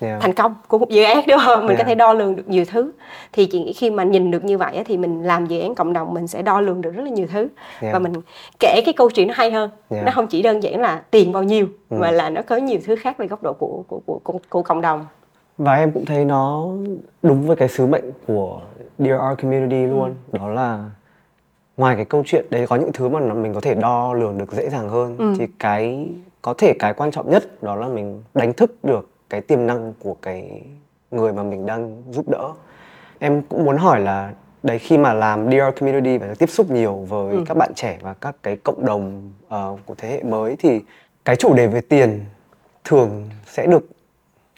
yeah thành công của một dự án đúng không mình Yeah. có thể đo lường được nhiều thứ thì chị nghĩ khi mà nhìn được như vậy thì mình làm dự án cộng đồng mình sẽ đo lường được rất là nhiều thứ Yeah. và mình kể cái câu chuyện nó hay hơn Yeah. nó không chỉ đơn giản là tiền bao nhiêu Ừ. mà là nó có nhiều thứ khác về góc độ của của của, của, của cộng đồng và em cũng thấy nó đúng với cái sứ mệnh của Dear Our Community luôn đó là ngoài cái câu chuyện đấy có những thứ mà mình có thể đo lường được dễ dàng hơn Ừ. thì cái có thể cái quan trọng nhất đó là mình đánh thức được cái tiềm năng của cái người mà mình đang giúp đỡ em cũng muốn hỏi là đấy khi mà làm Dear Our Community và tiếp xúc nhiều với Ừ. các bạn trẻ và các cái cộng đồng ờ, của thế hệ mới thì cái chủ đề về tiền thường sẽ được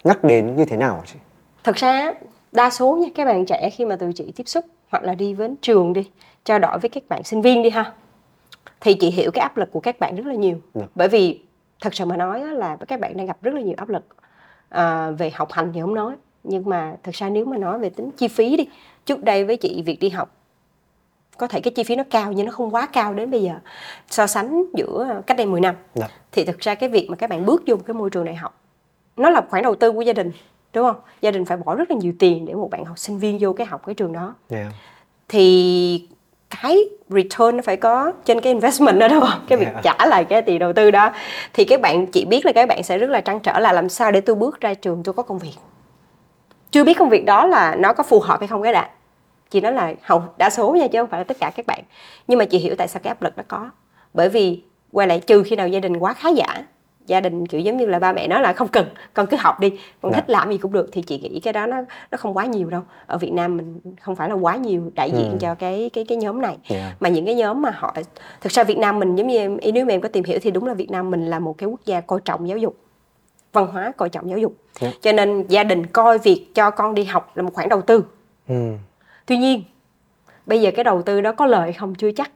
nhắc đến như thế nào chị? thật ra đa số nha các bạn trẻ khi mà tụi chị tiếp xúc hoặc là đi với trường đi trao đổi với các bạn sinh viên đi ha. Thì chị hiểu cái áp lực của các bạn rất là nhiều. Dạ. bởi vì thật sự mà nói là các bạn đang gặp rất là nhiều áp lực à, về học hành thì không nói. Nhưng mà thật ra nếu mà nói về tính chi phí đi trước đây với chị việc đi học có thể cái chi phí nó cao nhưng nó không quá cao đến bây giờ. So sánh giữa cách đây 10 năm Dạ. thì thực ra cái việc mà các bạn bước vô một cái môi trường đại học nó là khoản đầu tư của gia đình đúng không? Gia đình phải bỏ rất là nhiều tiền để một bạn học sinh viên vô cái học cái trường đó. Yeah. thì cái return nó phải có trên cái investment đó đúng không? Cái việc Yeah. trả lại cái tiền đầu tư đó. Thì các bạn chỉ biết là các bạn sẽ rất là trăn trở là làm sao để tôi bước ra trường tôi có công việc. Chưa biết công việc đó là nó có phù hợp hay không cái đã chị nói là hầu đa số nha chứ không phải là tất cả các bạn. Nhưng mà chị hiểu tại sao cái áp lực nó có. Bởi vì quay lại trừ khi nào gia đình quá khá giả gia đình kiểu giống như là ba mẹ nói là không cần con cứ học đi con Dạ. thích làm gì cũng được thì chị nghĩ cái đó nó nó không quá nhiều đâu ở Việt Nam mình không phải là quá nhiều đại diện Ừ. cho cái cái cái nhóm này Yeah. mà những cái nhóm mà họ thực ra Việt Nam mình giống như em nếu mà em có tìm hiểu thì đúng là Việt Nam mình là một cái quốc gia coi trọng giáo dục văn hóa coi trọng giáo dục Dạ. cho nên gia đình coi việc cho con đi học là một khoản đầu tư Ừ. tuy nhiên bây giờ cái đầu tư đó có hay không chưa chắc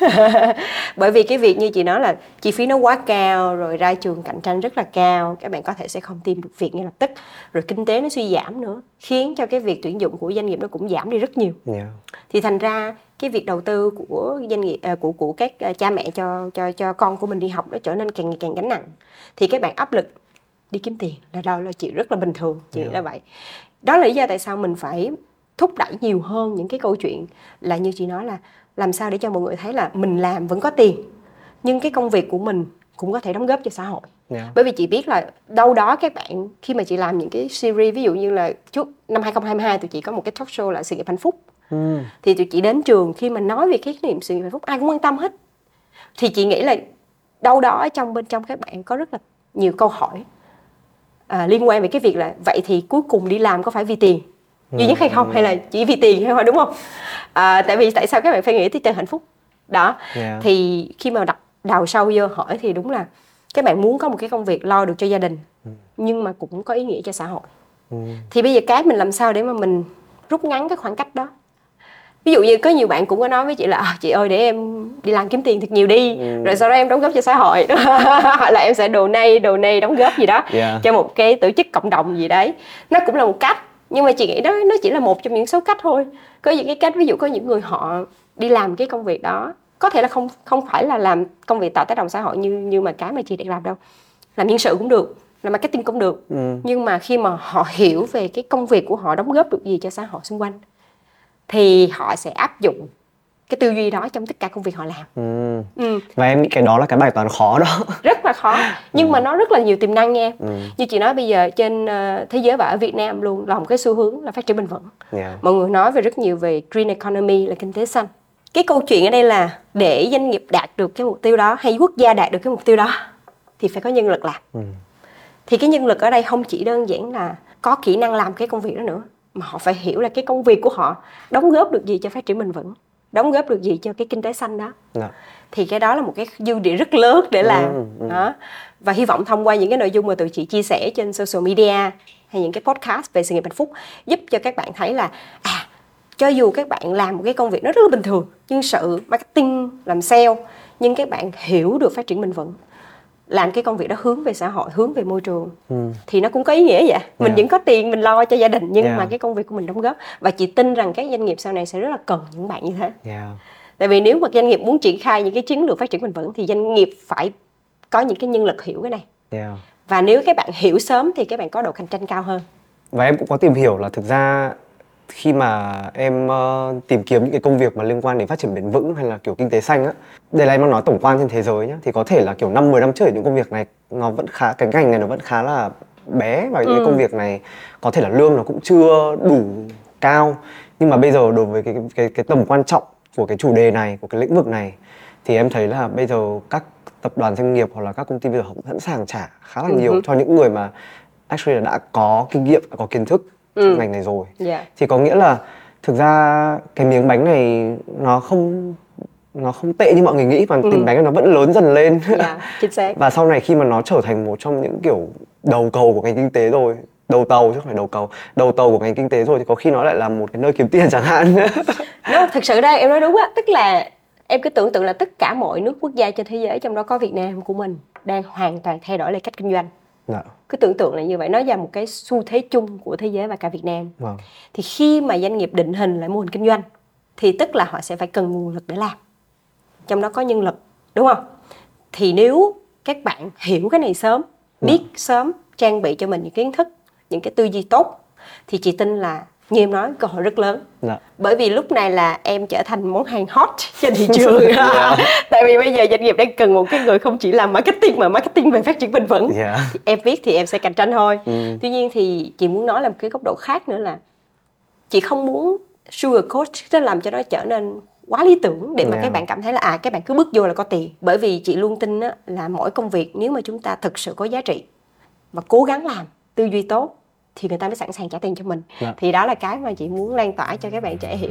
bởi vì cái việc như chị nói là chi phí nó quá cao rồi ra trường cạnh tranh rất là cao các bạn có thể sẽ không tìm được việc ngay lập tức. Rồi kinh tế nó suy giảm nữa khiến cho cái việc tuyển dụng của doanh nghiệp nó cũng giảm đi rất nhiều. Yeah. thì thành ra cái việc đầu tư của doanh nghiệp à, của của các à, cha mẹ cho cho cho con của mình đi học nó trở nên càng ngày càng gánh nặng. Thì các bạn áp lực đi kiếm tiền là đâu là chuyện rất là bình thường chị nghĩ là vậy. Đó là lý do tại sao mình phải thúc đẩy nhiều hơn những cái câu chuyện là như chị nói là làm sao để cho mọi người thấy là mình làm vẫn có tiền nhưng cái công việc của mình cũng có thể đóng góp cho xã hội Yeah. bởi vì chị biết là đâu đó các bạn khi mà chị làm những cái series ví dụ như là trước năm 2022 tụi chị có một cái talk show là sự nghiệp hạnh phúc Ừ. thì tụi chị đến trường khi mà nói về cái niệm sự nghiệp hạnh phúc ai cũng quan tâm hết thì chị nghĩ là đâu đó ở trong bên trong các bạn có rất là nhiều câu hỏi à, liên quan về cái việc là vậy thì cuối cùng đi làm có phải vì tiền duy nhất hay không hay là chỉ vì tiền hay không đúng không à, tại vì tại sao các bạn phải nghĩ tới chơi hạnh phúc đó Yeah. thì khi mà đặt đào sâu vô hỏi thì đúng là các bạn muốn có một cái công việc lo được cho gia đình nhưng mà cũng có ý nghĩa cho xã hội Ừ. thì bây giờ cái mình làm sao để mà mình rút ngắn cái khoảng cách đó ví dụ như có nhiều bạn cũng có nói với chị là à, chị ơi để em đi làm kiếm tiền thật nhiều đi Ừ. rồi sau đó em đóng góp cho xã hội hoặc là em sẽ đồ nay đồ nay đóng góp gì đó Yeah. cho một cái tổ chức cộng đồng gì đấy nó cũng là một cách nhưng mà chị nghĩ đó nó chỉ là một trong những số cách thôi. Có những cái cách ví dụ có những người họ đi làm cái công việc đó có thể là không không phải là làm công việc tạo tác động xã hội như như mà cái mà chị đang làm đâu. Làm nhân sự cũng được làm marketing cũng được. Ừ. nhưng mà khi mà họ hiểu về cái công việc của họ đóng góp được gì cho xã hội xung quanh thì họ sẽ áp dụng cái tư duy đó trong tất cả công việc họ làm Ừ. ừ, Và em nghĩ cái đó là cái bài toán khó đó. rất là khó nhưng mà nó rất là nhiều tiềm năng nha Ừ. như chị nói bây giờ trên ờ, thế giới và ở Việt Nam luôn là một cái xu hướng là phát triển bền vững Yeah. mọi người nói về rất nhiều về green economy là kinh tế xanh cái câu chuyện ở đây là để doanh nghiệp đạt được cái mục tiêu đó hay quốc gia đạt được cái mục tiêu đó thì phải có nhân lực làm Ừ. thì cái nhân lực ở đây không chỉ đơn giản là có kỹ năng làm cái công việc đó nữa mà họ phải hiểu là cái công việc của họ đóng góp được gì cho phát triển bền vững đóng góp được gì cho cái kinh tế xanh đó Dạ. thì cái đó là một cái dư địa rất lớn để làm Ừ, ừ. đó và hy vọng thông qua những cái nội dung mà tụi chị chia sẻ trên social media hay những cái podcast về sự nghiệp hạnh phúc giúp cho các bạn thấy là à cho dù các bạn làm một cái công việc nó rất là bình thường nhân sự marketing làm sale nhưng các bạn hiểu được phát triển bền vững làm cái công việc đó hướng về xã hội hướng về môi trường Ừ. thì nó cũng có ý nghĩa vậy mình Yeah. vẫn có tiền mình lo cho gia đình nhưng Yeah. mà cái công việc của mình đóng góp và chị tin rằng các doanh nghiệp sau này sẽ rất là cần những bạn như thế Yeah. tại vì nếu mà doanh nghiệp muốn triển khai những cái chiến lược phát triển bền vững thì doanh nghiệp phải có những cái nhân lực hiểu cái này Yeah. và nếu các bạn hiểu sớm thì các bạn có độ cạnh tranh cao hơn Và em cũng có tìm hiểu là thực ra khi mà em ờ, tìm kiếm những cái công việc mà liên quan đến phát triển bền vững hay là kiểu kinh tế xanh á đây là em đang nói tổng quan trên thế giới nhá thì có thể là kiểu năm 10 năm trước những công việc này nó vẫn khá cái ngành này nó vẫn khá là bé và những cái Ừ. công việc này có thể là lương nó cũng chưa đủ cao nhưng mà bây giờ đối với cái cái cái tầm quan trọng của cái chủ đề này của cái lĩnh vực này thì em thấy là bây giờ các tập đoàn doanh nghiệp hoặc là các công ty bây giờ họ sẵn sàng trả khá là nhiều Ừ. cho những người mà actually là đã có kinh nghiệm đã có kiến thức Ừ. ngành này rồi. Dạ. Thì có nghĩa là thực ra cái miếng bánh này nó không nó không tệ như mọi người nghĩ và Ừ. miếng bánh nó vẫn lớn dần lên. Dạ chính xác. Và sau này khi mà nó trở thành một trong những kiểu đầu cầu của ngành kinh tế rồi đầu tàu chứ không phải đầu cầu đầu tàu của ngành kinh tế rồi thì có khi nó lại là một cái nơi kiếm tiền chẳng hạn. Nó thực sự đây em nói đúng á tức là em cứ tưởng tượng là tất cả mọi nước quốc gia trên thế giới trong đó có Việt Nam của mình đang hoàn toàn thay đổi lại cách kinh doanh dạ. cứ tưởng tượng là như vậy. Nó là một cái xu thế chung của thế giới và cả Việt Nam. Vâng. thì khi mà doanh nghiệp định hình lại mô hình kinh doanh thì tức là họ sẽ phải cần nguồn lực để làm. Trong đó có nhân lực đúng không? Thì nếu các bạn hiểu cái này sớm biết sớm trang bị cho mình những kiến thức những cái tư duy tốt thì chị tin là như em nói cơ hội rất lớn Dạ. bởi vì lúc này là em trở thành món hàng hot trên thị trường tại vì bây giờ doanh nghiệp đang cần một cái người không chỉ làm marketing mà marketing về phát triển bền vững Dạ. thì em viết thì em sẽ cạnh tranh thôi Ừ. tuy nhiên thì chị muốn nói là một cái góc độ khác nữa là chị không muốn sugar coat nó làm cho nó trở nên quá lý tưởng để mà Yeah. các bạn cảm thấy là à các bạn cứ bước vô là có tiền bởi vì chị luôn tin á, là mỗi công việc nếu mà chúng ta thực sự có giá trị và cố gắng làm tư duy tốt thì người ta mới sẵn sàng trả tiền cho mình Dạ. thì đó là cái mà chị muốn lan tỏa cho các bạn trẻ hiểu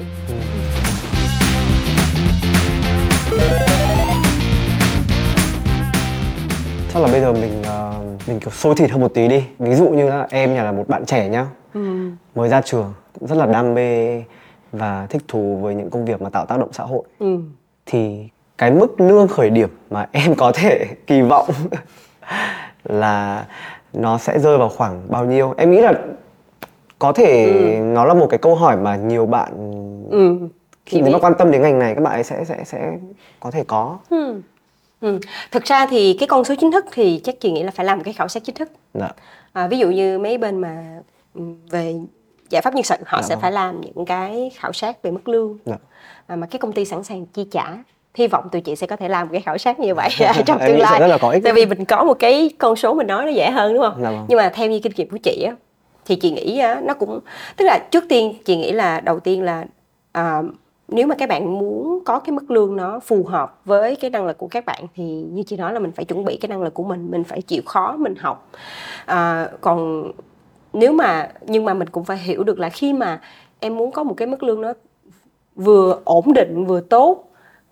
chắc là bây giờ mình ờ, mình kiểu sôi thịt hơn một tí đi ví dụ như là em nhà là một bạn trẻ nhá ừ. mới ra trường cũng rất là đam mê và thích thú với những công việc mà tạo tác động xã hội Ừ. thì cái mức lương khởi điểm mà em có thể kỳ vọng là nó sẽ rơi vào khoảng bao nhiêu em nghĩ là có thể nó là một cái câu hỏi mà nhiều bạn Ừ. khi nếu mà quan tâm đến ngành này các bạn ấy sẽ sẽ sẽ có thể có Ừ. Ừ. Thực ra thì cái con số chính thức thì chắc chị nghĩ là phải làm cái khảo sát chính thức dạ à, ví dụ như mấy bên mà ừ, về giải pháp nhân sự họ Dạ sẽ vâng. phải làm những cái khảo sát về mức lương dạ à, mà cái công ty sẵn sàng chi trả hy vọng tụi chị sẽ có thể làm một cái khảo sát như vậy trong tương lai. rất là có ích tại vì mình có một cái con số mình nói nó dễ hơn đúng không? Dạ vâng. nhưng mà theo như kinh nghiệm của chị á thì chị nghĩ á, nó cũng tức là trước tiên chị nghĩ là đầu tiên là à, nếu mà các bạn muốn có cái mức lương nó phù hợp với cái năng lực của các bạn thì như chị nói là mình phải chuẩn bị cái năng lực của mình mình phải chịu khó mình học. À, còn nếu mà nhưng mà mình cũng phải hiểu được là khi mà em muốn có một cái mức lương nó vừa ổn định vừa tốt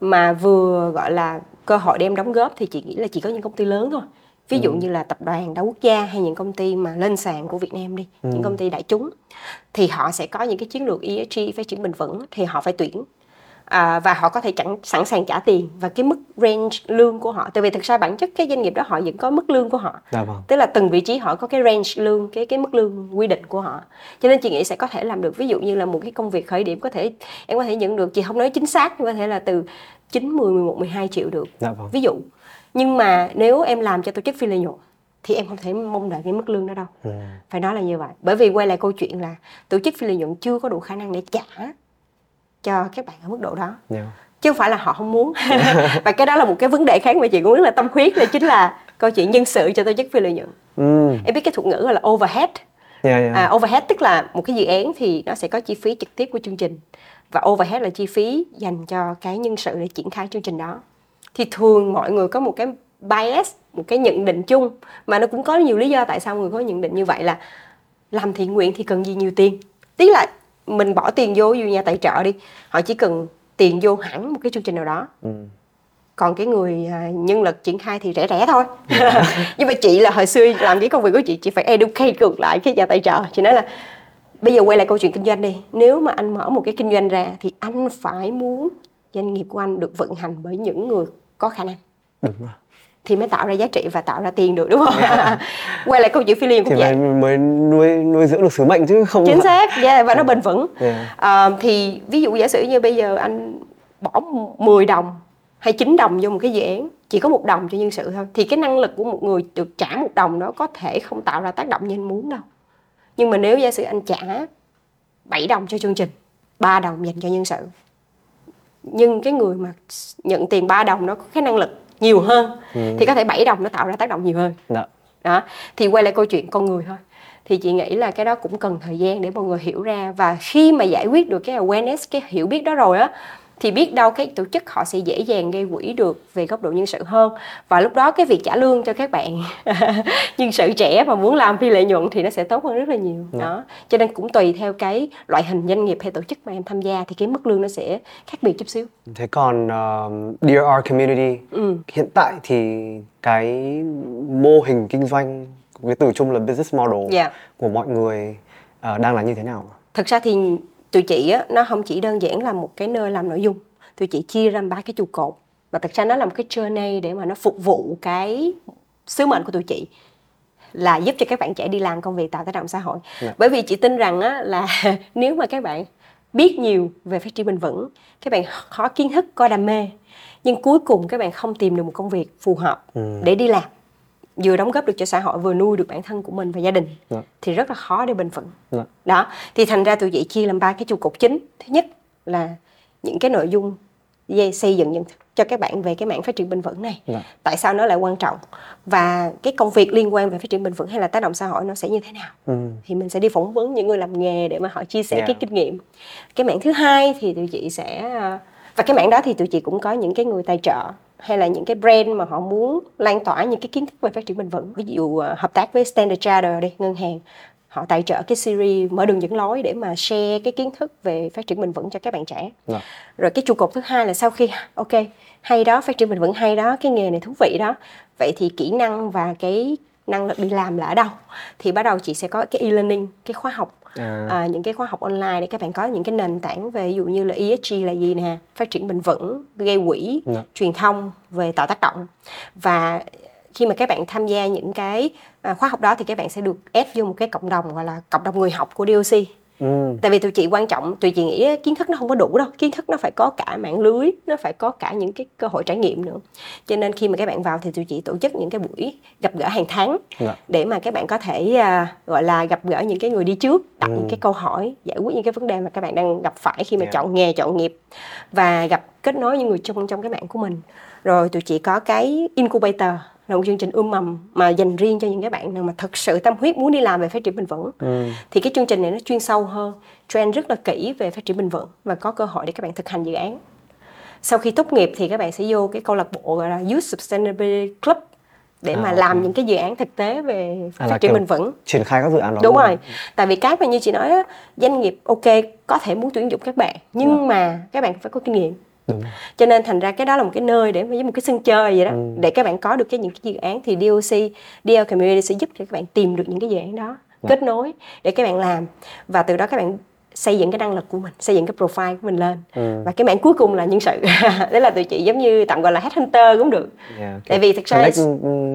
mà vừa gọi là cơ hội để em đóng góp thì chị nghĩ là chỉ có những công ty lớn thôi. Ví dụ như là tập đoàn đa quốc gia hay những công ty mà lên sàn của Việt Nam đi những công ty đại chúng thì họ sẽ có những cái chiến lược ESG phát triển bền vững thì họ phải tuyển à, và họ có thể chẳng sẵn sàng trả tiền. Và cái mức range lương của họ tại vì thực ra bản chất cái doanh nghiệp đó họ vẫn có mức lương của họ. Dạ vâng. Tức là từng vị trí họ có cái range lương cái cái mức lương quy định của họ. Cho nên chị nghĩ sẽ có thể làm được. Ví dụ như là một cái công việc khởi điểm có thể em có thể nhận được chị không nói chính xác nhưng có thể là từ 9, 10, 11, 12 triệu được. Dạ vâng. Ví dụ. Nhưng mà nếu em làm cho tổ chức phi lợi nhuận thì em không thể mong đợi cái mức lương đó đâu. Ừ. phải nói là như vậy. Bởi vì quay lại câu chuyện là tổ chức phi lợi nhuận chưa có đủ khả năng để trả cho các bạn ở mức độ đó. Dạ. chứ không phải là họ không muốn. Và cái đó là một cái vấn đề khác mà chị cũng rất là tâm huyết là chính là câu chuyện nhân sự cho tổ chức phi lợi nhuận. Ừ. em biết cái thuật ngữ gọi là overhead. Dạ dạ. À, overhead tức là một cái dự án thì nó sẽ có chi phí trực tiếp của chương trình và overhead là chi phí dành cho cái nhân sự để triển khai chương trình đó. Thì thường mọi người có một cái bias một cái nhận định chung mà nó cũng có nhiều lý do tại sao người có nhận định như vậy là làm thiện nguyện thì cần gì nhiều tiền. Tức là mình bỏ tiền vô dụ nhà tài trợ đi họ chỉ cần tiền vô hẳn một cái chương trình nào đó. Ừ. còn cái người à, nhân lực triển khai thì rẻ rẻ thôi. Nhưng mà chị là hồi xưa làm cái công việc của chị chị phải educate ngược lại cái nhà tài trợ. Chị nói là bây giờ quay lại câu chuyện kinh doanh đi. Nếu mà anh mở một cái kinh doanh ra thì anh phải muốn doanh nghiệp của anh được vận hành bởi những người có khả năng. Đúng rồi. Thì mới tạo ra giá trị và tạo ra tiền được đúng không? Quay lại câu chuyện phi thì cũng vậy mới, mới nuôi nuôi dưỡng được sứ mệnh chứ không chính xác yeah, và nó bền vững. Yeah. à, thì ví dụ giả sử như bây giờ anh bỏ 10 đồng hay 9 đồng vô một cái dự án chỉ có một đồng cho nhân sự thôi thì cái năng lực của một người được trả một đồng đó có thể không tạo ra tác động như anh muốn đâu nhưng mà nếu giả sử anh trả 7 đồng cho chương trình 3 đồng dành cho nhân sự nhưng cái người mà nhận tiền 3 đồng nó có cái năng lực nhiều hơn thì có thể 7 đồng nó tạo ra tác động nhiều hơn. Dạ. Đó thì quay lại câu chuyện con người thôi. Thì chị nghĩ là cái đó cũng cần thời gian để mọi người hiểu ra. Và khi mà giải quyết được cái awareness cái hiểu biết đó rồi á thì biết đâu cái tổ chức họ sẽ dễ dàng gây quỹ được về góc độ nhân sự hơn. Và lúc đó cái việc trả lương cho các bạn nhân sự trẻ mà muốn làm phi lợi nhuận thì nó sẽ tốt hơn rất là nhiều. Đó. Cho nên cũng tùy theo cái loại hình doanh nghiệp hay tổ chức mà em tham gia thì cái mức lương nó sẽ khác biệt chút xíu. Thế còn um, Dear Our Community ừ. hiện tại thì cái mô hình kinh doanh cái từ chung là business model Dạ. của mọi người ờ, đang là như thế nào thực ra thì tụi chị á nó không chỉ đơn giản là một cái nơi làm nội dung tụi chị chia ra ba cái trụ cột và thực ra nó là một cái journey để mà nó phục vụ cái sứ mệnh của tụi chị là giúp cho các bạn trẻ đi làm công việc tạo tác động xã hội Dạ. bởi vì chị tin rằng á là nếu mà các bạn biết nhiều về phát triển bền vững các bạn có kiến thức có đam mê nhưng cuối cùng các bạn không tìm được một công việc phù hợp Ừ. để đi làm vừa đóng góp được cho xã hội vừa nuôi được bản thân của mình và gia đình Dạ. thì rất là khó để bền vững Dạ. đó thì thành ra tụi chị chia làm ba cái trụ cột chính thứ nhất là những cái nội dung xây dựng nhận thức cho các bạn về cái mảng phát triển bền vững này Dạ. tại sao nó lại quan trọng và cái công việc liên quan về phát triển bền vững hay là tác động xã hội nó sẽ như thế nào Ừ. thì mình sẽ đi phỏng vấn những người làm nghề để mà họ chia sẻ Yeah. cái kinh nghiệm cái mảng thứ hai thì tụi chị sẽ à, và cái mảng đó thì tụi chị cũng có những cái người tài trợ hay là những cái brand mà họ muốn lan tỏa những cái kiến thức về phát triển bền vững? Ví dụ à, hợp tác với Standard Chartered đi ngân hàng họ tài trợ cái series mở đường dẫn lối để mà share cái kiến thức về phát triển bền vững cho các bạn trẻ. Dạ. rồi cái trụ cột thứ hai là sau khi ok hay đó phát triển bền vững hay đó cái nghề này thú vị đó vậy thì kỹ năng và cái năng lực đi làm là ở đâu? Thì bắt đầu chị sẽ có cái e-learning cái khóa học À. à, những cái khóa học online để các bạn có những cái nền tảng về ví dụ như là ESG là gì nè phát triển bền vững gây quỹ Dạ. truyền thông về tạo tác động và khi mà các bạn tham gia những cái à, khóa học đó thì các bạn sẽ được ép vô một cái cộng đồng gọi là cộng đồng người học của DOC Ừ. tại vì tụi chị quan trọng tụi chị nghĩ kiến thức nó không có đủ đâu kiến thức nó phải có cả mạng lưới nó phải có cả những cái cơ hội trải nghiệm nữa cho nên khi mà các bạn vào thì tụi chị tổ chức những cái buổi gặp gỡ hàng tháng Dạ. để mà các bạn có thể à, gọi là gặp gỡ những cái người đi trước đặt Ừ. những cái câu hỏi giải quyết những cái vấn đề mà các bạn đang gặp phải khi mà Yeah. chọn nghề chọn nghiệp và gặp kết nối những người trong trong cái mạng của mình rồi tụi chị có cái incubator là một chương trình ươm mầm mà dành riêng cho những cái bạn nào mà thật sự tâm huyết muốn đi làm về phát triển bền vững Ừ. thì cái chương trình này nó chuyên sâu hơn train rất là kỹ về phát triển bền vững và có cơ hội để các bạn thực hành dự án sau khi tốt nghiệp thì các bạn sẽ vô cái câu lạc bộ gọi là Youth Sustainability Club để À, mà làm những cái dự án thực tế về À, phát triển kiểu bền vững triển khai các dự án đó đúng luôn. rồi tại vì cái mà như chị nói doanh nghiệp ok có thể muốn tuyển dụng các bạn nhưng Dạ. mà các bạn phải có kinh nghiệm Đúng cho nên thành ra cái đó là một cái nơi để với một cái sân chơi vậy đó Ừ. để các bạn có được cái những cái dự án thì DOC DL Community sẽ giúp cho các bạn tìm được những cái dự án đó Dạ. kết nối để các bạn làm và từ đó các bạn xây dựng cái năng lực của mình xây dựng cái profile của mình lên Ừ. và cái mảng cuối cùng là nhân sự đấy là tụi chị giống như tạm gọi là headhunter cũng được Yeah, tại kiểu vì thực ra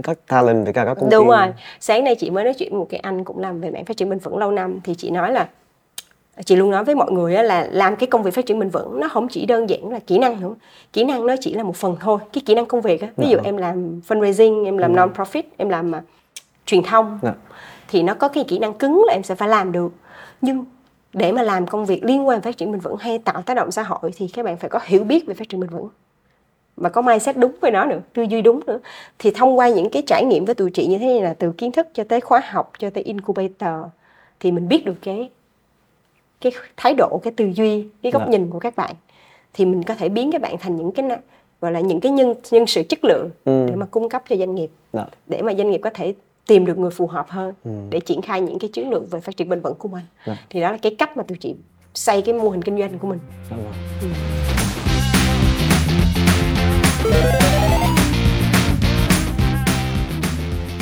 các talent với cả các công ty Đúng rồi. Sáng nay chị mới nói chuyện một cái anh cũng làm về mảng phát triển bền vững lâu năm thì chị nói là chị luôn nói với mọi người là làm cái công việc phát triển bền vững nó không chỉ đơn giản là kỹ năng nữa. Kỹ năng nó chỉ là một phần thôi cái kỹ năng công việc ví dụ Dạ. em làm fundraising em làm non profit em làm à, truyền thông Dạ. thì nó có cái kỹ năng cứng là em sẽ phải làm được. Nhưng để mà làm công việc liên quan phát triển bền vững hay tạo tác động xã hội thì các bạn phải có hiểu biết về phát triển bền vững và có mindset đúng với nó nữa tư duy đúng nữa. Thì thông qua những cái trải nghiệm với tụi chị như thế này là từ kiến thức cho tới khóa học cho tới incubator thì mình biết được cái cái thái độ cái tư duy cái góc Dạ. nhìn của các bạn thì mình có thể biến các bạn thành những cái gọi là những cái nhân nhân sự chất lượng Ừ. để mà cung cấp cho doanh nghiệp Dạ. để mà doanh nghiệp có thể tìm được người phù hợp hơn Ừ. để triển khai những cái chiến lược về phát triển bền vững của mình Dạ. thì đó là cái cách mà tụi chị xây cái mô hình kinh doanh của mình Dạ vâng. Ừ.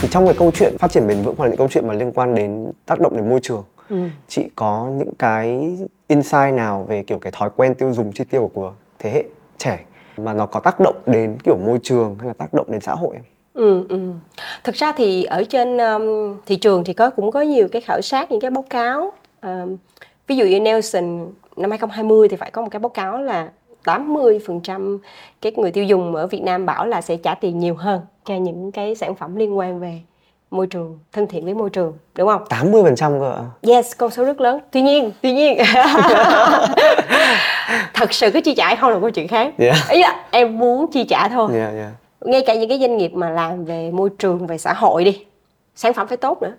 Thì trong cái câu chuyện phát triển bền vững hoặc là những câu chuyện mà liên quan đến tác động đến môi trường Ừ. chị có những cái insight nào về kiểu cái thói quen tiêu dùng chi tiêu của thế hệ trẻ mà nó có tác động đến kiểu môi trường hay là tác động đến xã hội không? Ừ, ừ. Thực ra thì ở trên um, thị trường thì có cũng có nhiều cái khảo sát những cái báo cáo um, ví dụ như Nelson năm 2020 thì phải có một cái báo cáo là 80% cái người tiêu dùng ở Việt Nam bảo là sẽ trả tiền nhiều hơn cho những cái sản phẩm liên quan về môi trường thân thiện với môi trường đúng không? 80% cơ ạ. Yes, con số rất lớn. Tuy nhiên, tuy nhiên thật sự cái chi trả không là câu chuyện khác. Yeah. Ý là em muốn chi trả thôi Yeah, yeah. ngay cả những cái doanh nghiệp mà làm về môi trường về xã hội đi sản phẩm phải tốt nữa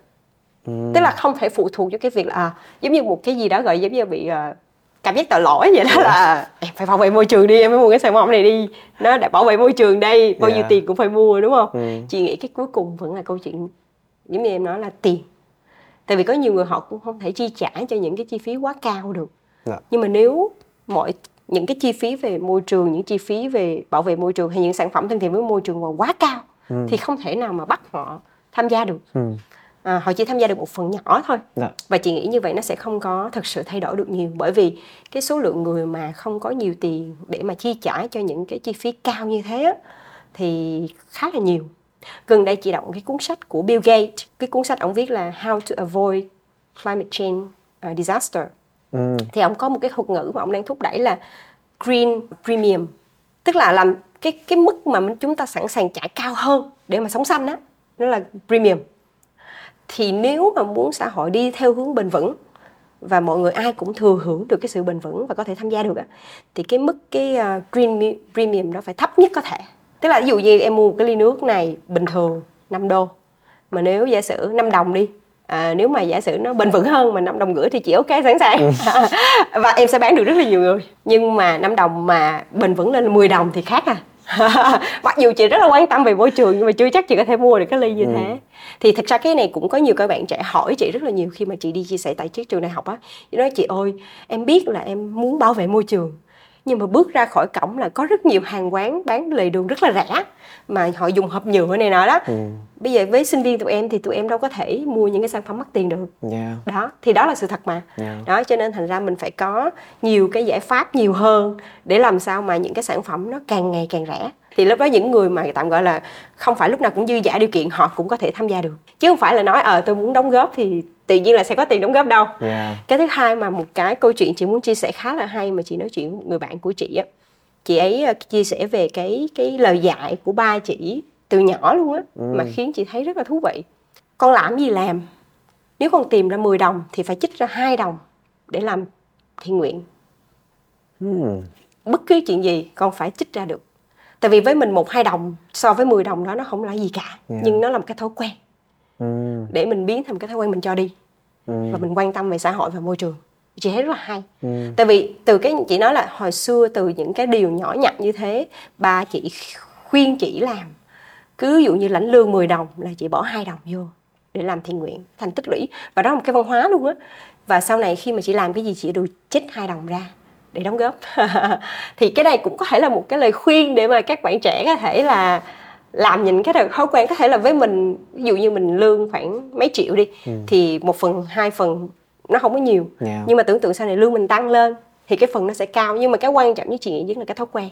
Ừ. tức là không thể phụ thuộc cho cái việc là à, giống như một cái gì đó gọi giống như bị à, cảm giác tội lỗi vậy đó là em phải bảo vệ môi trường đi em phải mua cái sản phẩm này đi nó để bảo vệ môi trường đây bao nhiêu Yeah. tiền cũng phải mua đúng không Ừ. chị nghĩ cái cuối cùng vẫn là câu chuyện giống như em nói là tiền tại vì có nhiều người họ cũng không thể chi trả cho những cái chi phí quá cao được Dạ. nhưng mà nếu mọi những cái chi phí về môi trường những chi phí về bảo vệ môi trường hay những sản phẩm thân thiện với môi trường mà quá cao Ừ. thì không thể nào mà bắt họ tham gia được Ừ. à, họ chỉ tham gia được một phần nhỏ thôi Dạ. và chị nghĩ như vậy nó sẽ không có thực sự thay đổi được nhiều bởi vì cái số lượng người mà không có nhiều tiền để mà chi trả cho những cái chi phí cao như thế thì khá là nhiều gần đây chị đọc một cái cuốn sách của Bill Gates. Cái cuốn sách ông viết là How to Avoid Climate Change uh, Disaster. Ừ. thì ông có một cái thuật ngữ mà ông đang thúc đẩy là green premium. Tức là làm cái cái mức mà chúng ta sẵn sàng trả cao hơn để mà sống xanh á. Nó là premium. Thì nếu mà muốn xã hội đi theo hướng bền vững và mọi người ai cũng thừa hưởng được cái sự bền vững và có thể tham gia được á thì cái mức cái uh, green mi- premium nó phải thấp nhất có thể tức là ví dụ như em mua một cái ly nước này bình thường 5 đô. Mà nếu giả sử 5 đồng đi à, nếu mà giả sử nó bền vững hơn mà 5 đồng rưỡi thì chị ok sẵn sàng. Và em sẽ bán được rất là nhiều người. Nhưng mà 5 đồng mà bền vững lên 10 đồng thì khác à. Mặc dù chị rất là quan tâm về môi trường nhưng mà chưa chắc chị có thể mua được cái ly như thế. Thì thật ra cái này cũng có nhiều các bạn trẻ hỏi chị rất là nhiều khi mà chị đi chia sẻ tại trước trường đại học á. Chị nói chị ơi em biết là em muốn bảo vệ môi trường nhưng mà bước ra khỏi cổng là có rất nhiều hàng quán bán lề đường rất là rẻ mà họ dùng hộp nhựa này nọ đó. Bây giờ với sinh viên tụi em thì tụi em đâu có thể mua những cái sản phẩm mắc tiền được. Yeah. đó thì đó là sự thật mà. Yeah. đó cho nên thành ra mình phải có nhiều cái giải pháp nhiều hơn để làm sao mà những cái sản phẩm nó càng ngày càng rẻ thì lúc đó những người mà tạm gọi là không phải lúc nào cũng dư giả điều kiện họ cũng có thể tham gia được. Chứ không phải là nói ờ tôi muốn đóng góp thì tự nhiên là sẽ có tiền đóng góp đâu. Yeah. cái thứ hai mà một cái câu chuyện chị muốn chia sẻ khá là hay mà chị nói chuyện với một người bạn của chị á chị ấy ờ, chia sẻ về cái cái lời dạy của ba chị từ nhỏ luôn á mà khiến chị thấy rất là thú vị. Con làm gì làm? Nếu con tìm ra 10 đồng thì phải chích ra hai đồng để làm thiện nguyện. Hmm. bất cứ chuyện gì con phải chích ra được tại vì với mình một hai đồng so với 10 đồng đó nó không là gì cả. Yeah. nhưng nó là một cái thói quen. Hmm. để mình biến thành cái thói quen mình cho đi. Hmm. và mình quan tâm về xã hội và môi trường. Chị thấy rất là hay. Hmm. tại vì từ cái chị nói là hồi xưa từ những cái điều nhỏ nhặt như thế ba chị khuyên chị làm. Cứ ví dụ như lãnh lương 10 đồng là chị bỏ hai đồng vô để làm thiện nguyện thành tích lũy. Và đó là một cái văn hóa luôn á. Và sau này khi mà chị làm cái gì chị đều chích hai đồng ra để đóng góp thì cái này cũng có thể là một cái lời khuyên để mà các bạn trẻ có thể là làm những cái thói quen có thể là với mình ví dụ như mình lương khoảng mấy triệu đi thì một phần hai phần nó không có nhiều Yeah. nhưng mà tưởng tượng sau này lương mình tăng lên thì cái phần nó sẽ cao nhưng mà cái quan trọng nhất chị nghĩ nhất là cái thói quen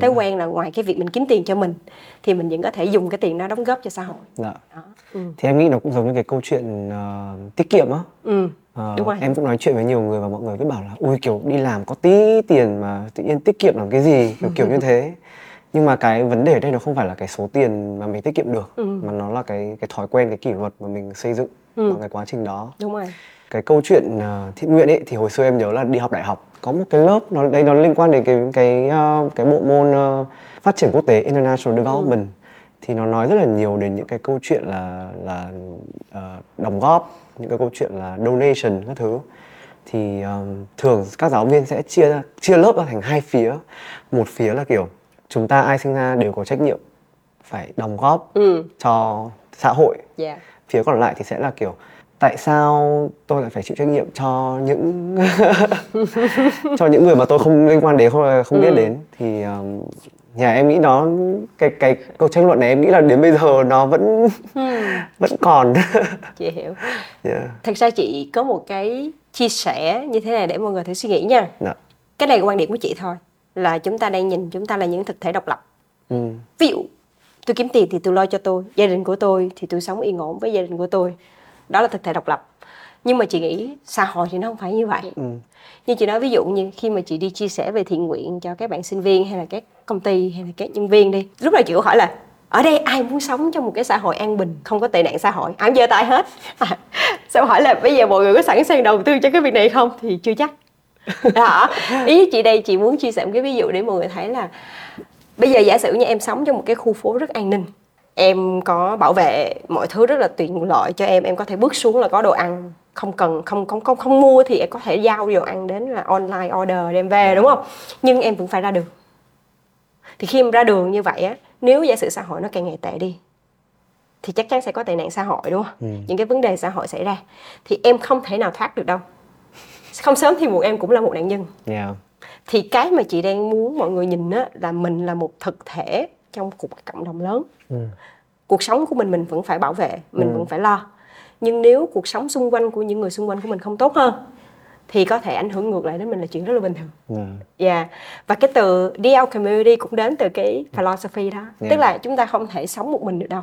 thói quen là ngoài cái việc mình kiếm tiền cho mình thì mình vẫn có thể dùng cái tiền đó đóng góp cho xã hội Dạ. đó. ừ. Thì em nghĩ nó cũng giống như cái câu chuyện ờ, tiết kiệm á. Ừ. Ờ, Đúng rồi. Em cũng nói chuyện với nhiều người và mọi người cứ bảo là ui kiểu đi làm có tí tiền mà tự nhiên tiết kiệm làm cái gì kiểu kiểu như thế. Nhưng mà cái vấn đề ở đây nó không phải là cái số tiền mà mình tiết kiệm được mà nó là cái cái thói quen cái kỷ luật mà mình xây dựng bằng cái quá trình đó. đúng rồi Cái câu chuyện ờ, thiện nguyện ấy thì hồi xưa em nhớ là đi học đại học có một cái lớp nó đây nó liên quan đến cái cái ờ, cái bộ môn ờ, phát triển quốc tế international development thì nó nói rất là nhiều đến những cái câu chuyện là là ờ, đóng góp những cái câu chuyện là donation các thứ. Thì ờm, thường các giáo viên sẽ chia ra chia lớp ra thành hai phía. Một phía là kiểu chúng ta ai sinh ra đều có trách nhiệm phải đóng góp ừ. cho xã hội. Dạ. Phía còn lại thì sẽ là kiểu tại sao tôi lại phải chịu trách nhiệm cho những cho những người mà tôi không liên quan đến không không biết Ừ. đến. Thì um, nhà em nghĩ nó cái cái câu tranh luận này em nghĩ là đến bây giờ nó vẫn vẫn còn. Chị hiểu. Yeah. thật ra chị có một cái chia sẻ như thế này để mọi người thử suy nghĩ nha. Dạ. cái này là quan điểm của chị thôi là chúng ta đang nhìn chúng ta là những thực thể độc lập. Ừ. ví dụ tôi kiếm tiền thì tôi lo cho tôi gia đình của tôi thì tôi sống yên ổn với gia đình của tôi. Đó là thực thể độc lập nhưng mà chị nghĩ xã hội thì nó không phải như vậy. Ừ. như chị nói ví dụ như khi mà chị đi chia sẻ về thiện nguyện cho các bạn sinh viên hay là các công ty hay là các nhân viên đi lúc này chị có hỏi là ở đây ai muốn sống trong một cái xã hội an bình không có tệ nạn xã hội? Ai cũng giơ tay hết. Sao hỏi là bây giờ mọi người có sẵn sàng đầu tư cho cái việc này không? Thì chưa chắc. Đó. Ý chị đây chị muốn chia sẻ một cái ví dụ để mọi người thấy là bây giờ giả sử như em sống trong một cái khu phố rất an ninh em có bảo vệ mọi thứ rất là tiện lợi cho em em có thể bước xuống là có đồ ăn không cần không không không không mua thì em có thể giao đồ ăn đến là online order đem về đúng không? Nhưng em vẫn phải ra đường. Thì khi em ra đường như vậy á nếu giả sử xã hội nó càng ngày tệ đi thì chắc chắn sẽ có tệ nạn xã hội đúng không? Những cái vấn đề xã hội xảy ra thì em không thể nào thoát được đâu. Không sớm thì muộn em cũng là một nạn nhân. Yeah. thì cái mà chị đang muốn mọi người nhìn á là mình là một thực thể trong một cộng đồng lớn. Ừ. cuộc sống của mình mình vẫn phải bảo vệ mình vẫn phải lo nhưng nếu cuộc sống xung quanh của những người xung quanh của mình không tốt hơn thì có thể ảnh hưởng ngược lại đến mình là chuyện rất là bình thường. Ừ. Yeah. Và cái từ DL community cũng đến từ cái philosophy đó. Yeah. Tức là chúng ta không thể sống một mình được đâu.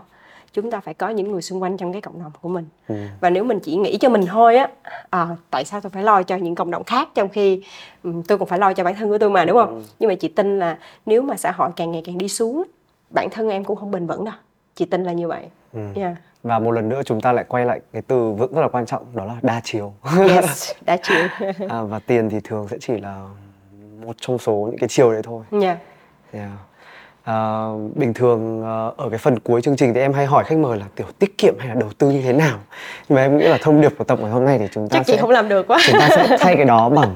Chúng ta phải có những người xung quanh trong cái cộng đồng của mình. Ừ. Và nếu mình chỉ nghĩ cho mình thôi á, à, tại sao tôi phải lo cho những cộng đồng khác trong khi um, tôi cũng phải lo cho bản thân của tôi mà đúng không? Nhưng mà chị tin là nếu mà xã hội càng ngày càng đi xuống, bản thân em cũng không bền vững đâu. Chị tin là như vậy. Ừ. Yeah. Và một lần nữa chúng ta lại quay lại cái từ vựng rất là quan trọng đó là đa chiều Yes, đã chịu. à, và tiền thì thường sẽ chỉ là một trong số những cái chiều đấy thôi yeah. Yeah. À, bình thường ờ, ở cái phần cuối chương trình thì em hay hỏi khách mời là kiểu tiết kiệm hay là đầu tư như thế nào nhưng mà em nghĩ là thông điệp của tập ngày hôm nay thì chúng ta Chắc chị sẽ không làm được quá. chúng ta sẽ thay cái đó bằng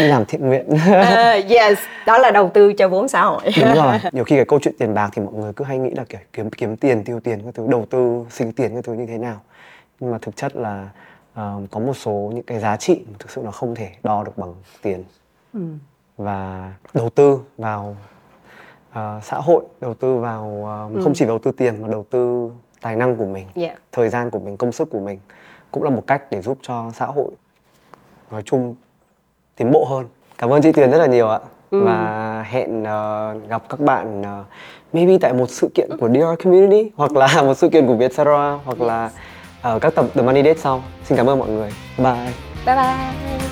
đi làm thiện nguyện Ờ, yes, đó là đầu tư cho vốn xã hội. đúng rồi nhiều khi cái câu chuyện tiền bạc thì mọi người cứ hay nghĩ là kiểu kiếm kiếm tiền tiêu tiền các thứ đầu tư sinh tiền các thứ như thế nào nhưng mà thực chất là ờ, có một số những cái giá trị mà thực sự nó không thể đo được bằng tiền Ừ. và đầu tư vào ờ, xã hội đầu tư vào ờ, không chỉ đầu tư tiền mà đầu tư tài năng của mình Yeah. thời gian của mình công sức của mình cũng là một cách để giúp cho xã hội nói chung tiến bộ hơn. Cảm ơn chị Tuyền rất là nhiều ạ. Và hẹn ờ, gặp các bạn ờ, maybe tại một sự kiện của DR Community hoặc là một sự kiện của Vietcetera hoặc là ở các tập The Money Date sau. Xin cảm ơn mọi người. Bye. Bye bye.